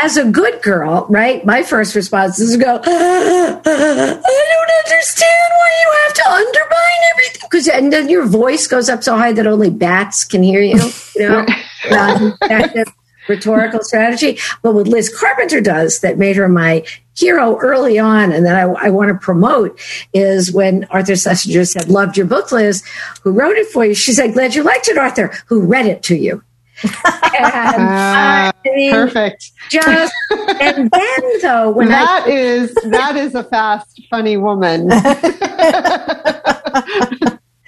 as a good girl, right? My first response is to go, uh, uh, uh, I don't understand why you have to undermine everything. Because and then your voice goes up so high that only bats can hear you. You know, effective rhetorical strategy. But what Liz Carpenter does that made her my hero early on, and that I, I want to promote, is when Arthur Schlesinger said, "Loved your book, Liz. Who wrote it for you?" She said, "Glad you liked it, Arthur. Who read it to you?" And, uh, mean, perfect. Just and then though, when that I, is that is a fast, funny woman.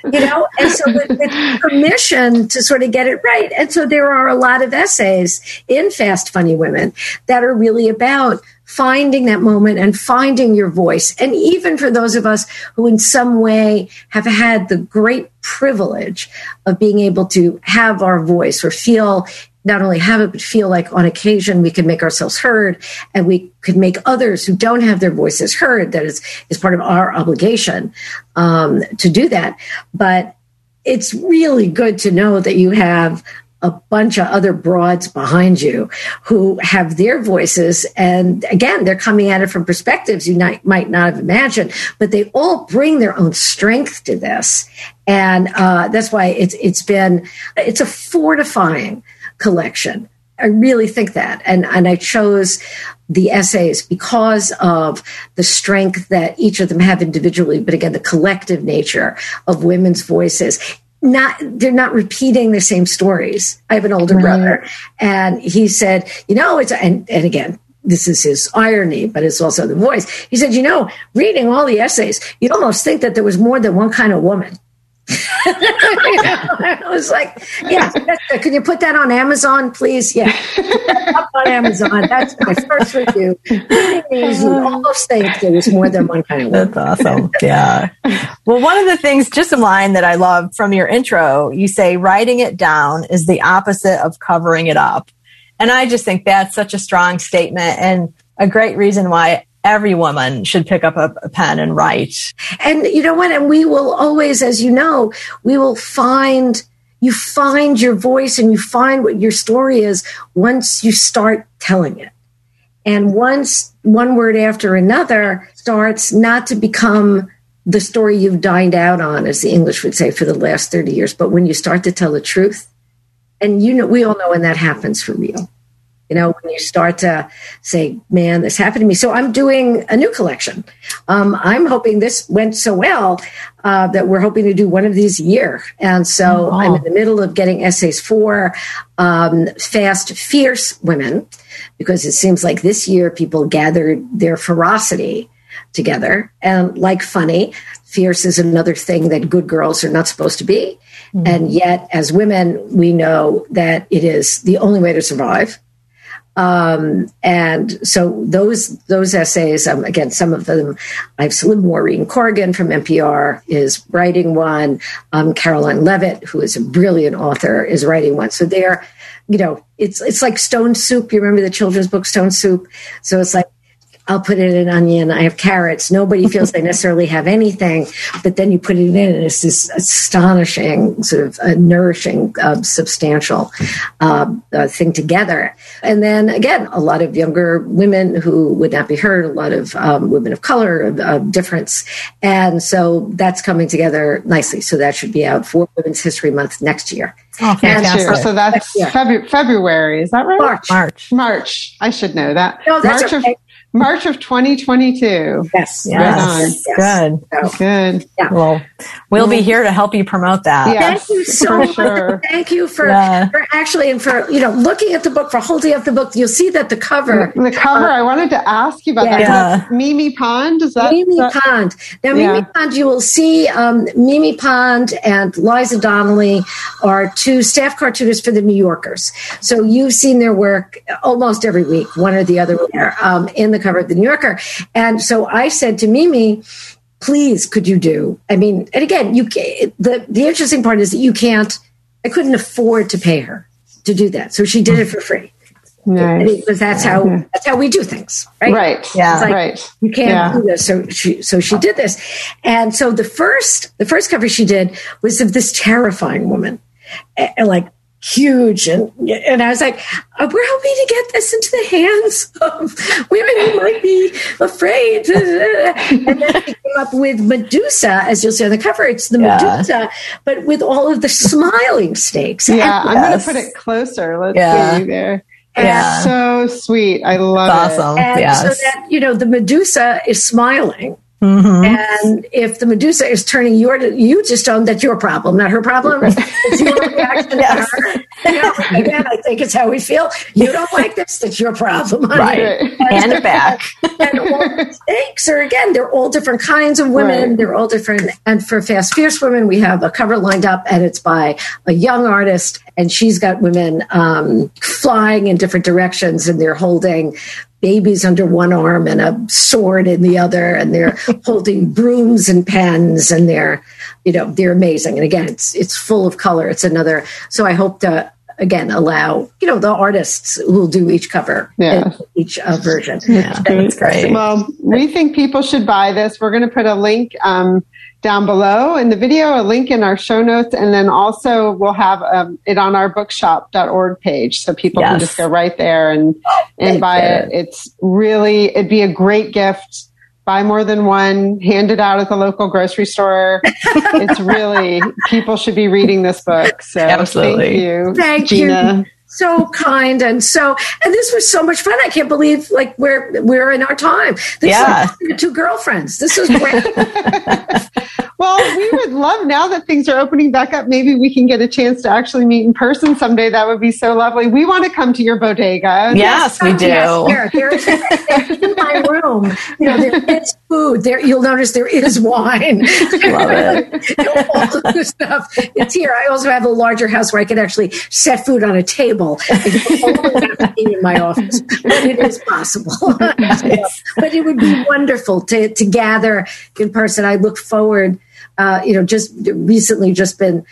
you know, and so with, with, permission to sort of get it right. And so there are a lot of essays in Fast Funny Women that are really about finding that moment and finding your voice. And even for those of us who in some way have had the great privilege of being able to have our voice or feel not only have it, but feel like on occasion we can make ourselves heard and we could make others who don't have their voices heard. That is, is part of our obligation um, to do that. But it's really good to know that you have a bunch of other broads behind you who have their voices. And again, they're coming at it from perspectives you might, might not have imagined, but they all bring their own strength to this. And uh, that's why it's, it's been, it's a fortifying collection. I really think that. And, and I chose the essays because of the strength that each of them have individually, but again, the collective nature of women's voices. Not, they're not repeating the same stories. I have an older right. brother and he said, you know, it's, and, and again, this is his irony, but it's also the voice. He said, you know, reading all the essays, you'd almost think that there was more than one kind of woman. I was like, yeah, can you put that on Amazon, please? Yeah, up on Amazon. That's my first review. You uh-huh. almost think there was more than one kind of. That's awesome. Yeah. Well, one of the things, just a line that I love from your intro, you say writing it down is the opposite of covering it up, and I just think that's such a strong statement and a great reason why every woman should pick up a, a, pen and write. And you know what? And we will always, as you know, we will find you find your voice and you find what your story is once you start telling it. And once one word after another starts not to become the story you've dined out on, as the English would say, for the last 30 years, but when you start to tell the truth, and you know, we all know when that happens for real you know, when you start to say, man, this happened to me. So I'm doing a new collection. Um, I'm hoping this went so well uh, that we're hoping to do one of these a year. And so oh, wow. I'm in the middle of getting essays for um, fast, fierce women, because it seems like this year people gathered their ferocity together. And like funny, fierce is another thing that good girls are not supposed to be. Mm-hmm. And yet, as women, we know that it is the only way to survive um, and so those those essays, um, again, some of them, I've Maureen Corrigan from NPR is writing one. Um, Caroline Leavitt, who is a brilliant author, is writing one. So they're, you know, it's it's like Stone Soup. You remember the children's book Stone Soup? So it's like I'll put in an onion. I have carrots. Nobody feels they necessarily have anything, but then you put it in, and it's this astonishing, sort of uh, nourishing, uh, substantial uh, uh, thing together. And then again, a lot of younger women who would not be heard, a lot of um, women of color, of, of, difference, and so that's coming together nicely. So that should be out for Women's History Month next year. Oh, fantastic. So that's Febu- February, is that right? March. March. March. I should know that. No, that's March okay. of March of 2022. Yes. Yes. yes. Good. So, Good. Yeah. Well, we'll be here to help you promote that. Yes, Thank you so much. Sure. Thank you for, yeah. for actually and for you know looking at the book for holding up the book. You'll see that the cover. The, the cover. Uh, I wanted to ask you about yeah. that. Yeah. Mimi Pond. Is that Mimi that, Pond? Now, Mimi Pond. You will see um, Mimi Pond and Liza Donnelly are two staff cartoonists for the New Yorkers. So you've seen their work almost every week, one or the other, um, in the cover of the New Yorker. And so I said to Mimi, please, could you do? I mean, and again, you the the interesting part is that you can't. I couldn't afford to pay her to do that, so she did it for free. Nice. Because that's how Yeah. that's how we do things, right? Right. Yeah. It's like, right. You can't Yeah. do this. So she so she did this. And so the first the first cover she did was of this terrifying woman. eh, like huge and and I was like, uh, we're hoping to get this into the hands of women who might be afraid. and then she came up with Medusa, as you'll see on the cover. It's the Yeah. Medusa, but with all of the smiling snakes. Yeah, And- I'm Yes. going to put it closer. Let's Yeah. see there. Yeah. So sweet. I love It's it. awesome. And yes. so that, you know, the Medusa is smiling. Mhm. And if the Medusa is turning your you to stone, that's your problem, not her problem. It's your reaction Yes. to her. You know, again, I think it's how we feel. You don't like this, that's your problem. honey. Right. Hand it back. and all the snakes are again, they're all different kinds of women. Right. They're all different. And for Fast Fierce Women, we have a cover lined up, and it's by a young artist, and she's got women um, flying in different directions, and they're holding babies under one arm and a sword in the other, and they're holding brooms and pens, and they're, you know, they're amazing. And again, it's it's full of color. It's another. So I hope to again allow you know the artists who will do each cover Yeah. each uh, version. Yeah, that's great. Well, we think people should buy this. We're going to put a link um, down below in the video, a link in our show notes, and then also we'll have um, it on our bookshop.org page so people can just go right there and, and buy it. It's really, it'd be a great gift. Buy more than one, hand it out at the local grocery store. it's really, people should be reading this book. So Absolutely. thank you. Thank Gina. you. So kind and so, and this was so much fun. I can't believe like we're we're in our time. This Yeah. is like two girlfriends. This is great. Well, we would love now that things are opening back up. Maybe we can get a chance to actually meet in person someday. That would be so lovely. We want to come to your bodega. Yes, we do. Yes, here, there's, there's in my room. You know, there is food. There, you'll notice there is wine. Love it. All of this stuff. It's here. I also have a larger house where I can actually set food on a table. I don't always have to be in my office, but it is possible. but it would be wonderful to to gather in person. I look forward. Uh, you know, just recently, just been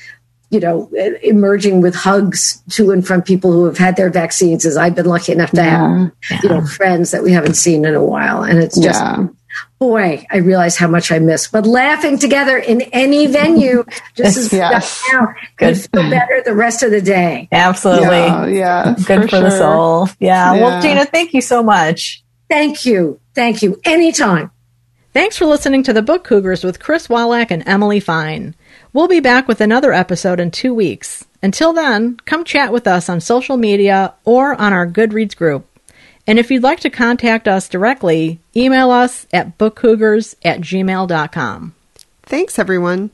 you know, emerging with hugs to and from people who have had their vaccines as I've been lucky enough to have, you know, friends that we haven't seen in a while. And it's just, Yeah. Boy, I realize how much I miss. But laughing together in any venue, just as Yes. we now, Good. feel better the rest of the day. Absolutely. Yeah, yeah, Good for, the sure. soul. Yeah. Well, Gina, thank you so much. Thank you. Thank you. Anytime. Thanks for listening to the Book Cougars with Chris Wolak and Emily Fine. We'll be back with another episode in two weeks. Until then, come chat with us on social media or on our Goodreads group. And if you'd like to contact us directly, email us at bookcougars at gmail.com. Thanks, everyone.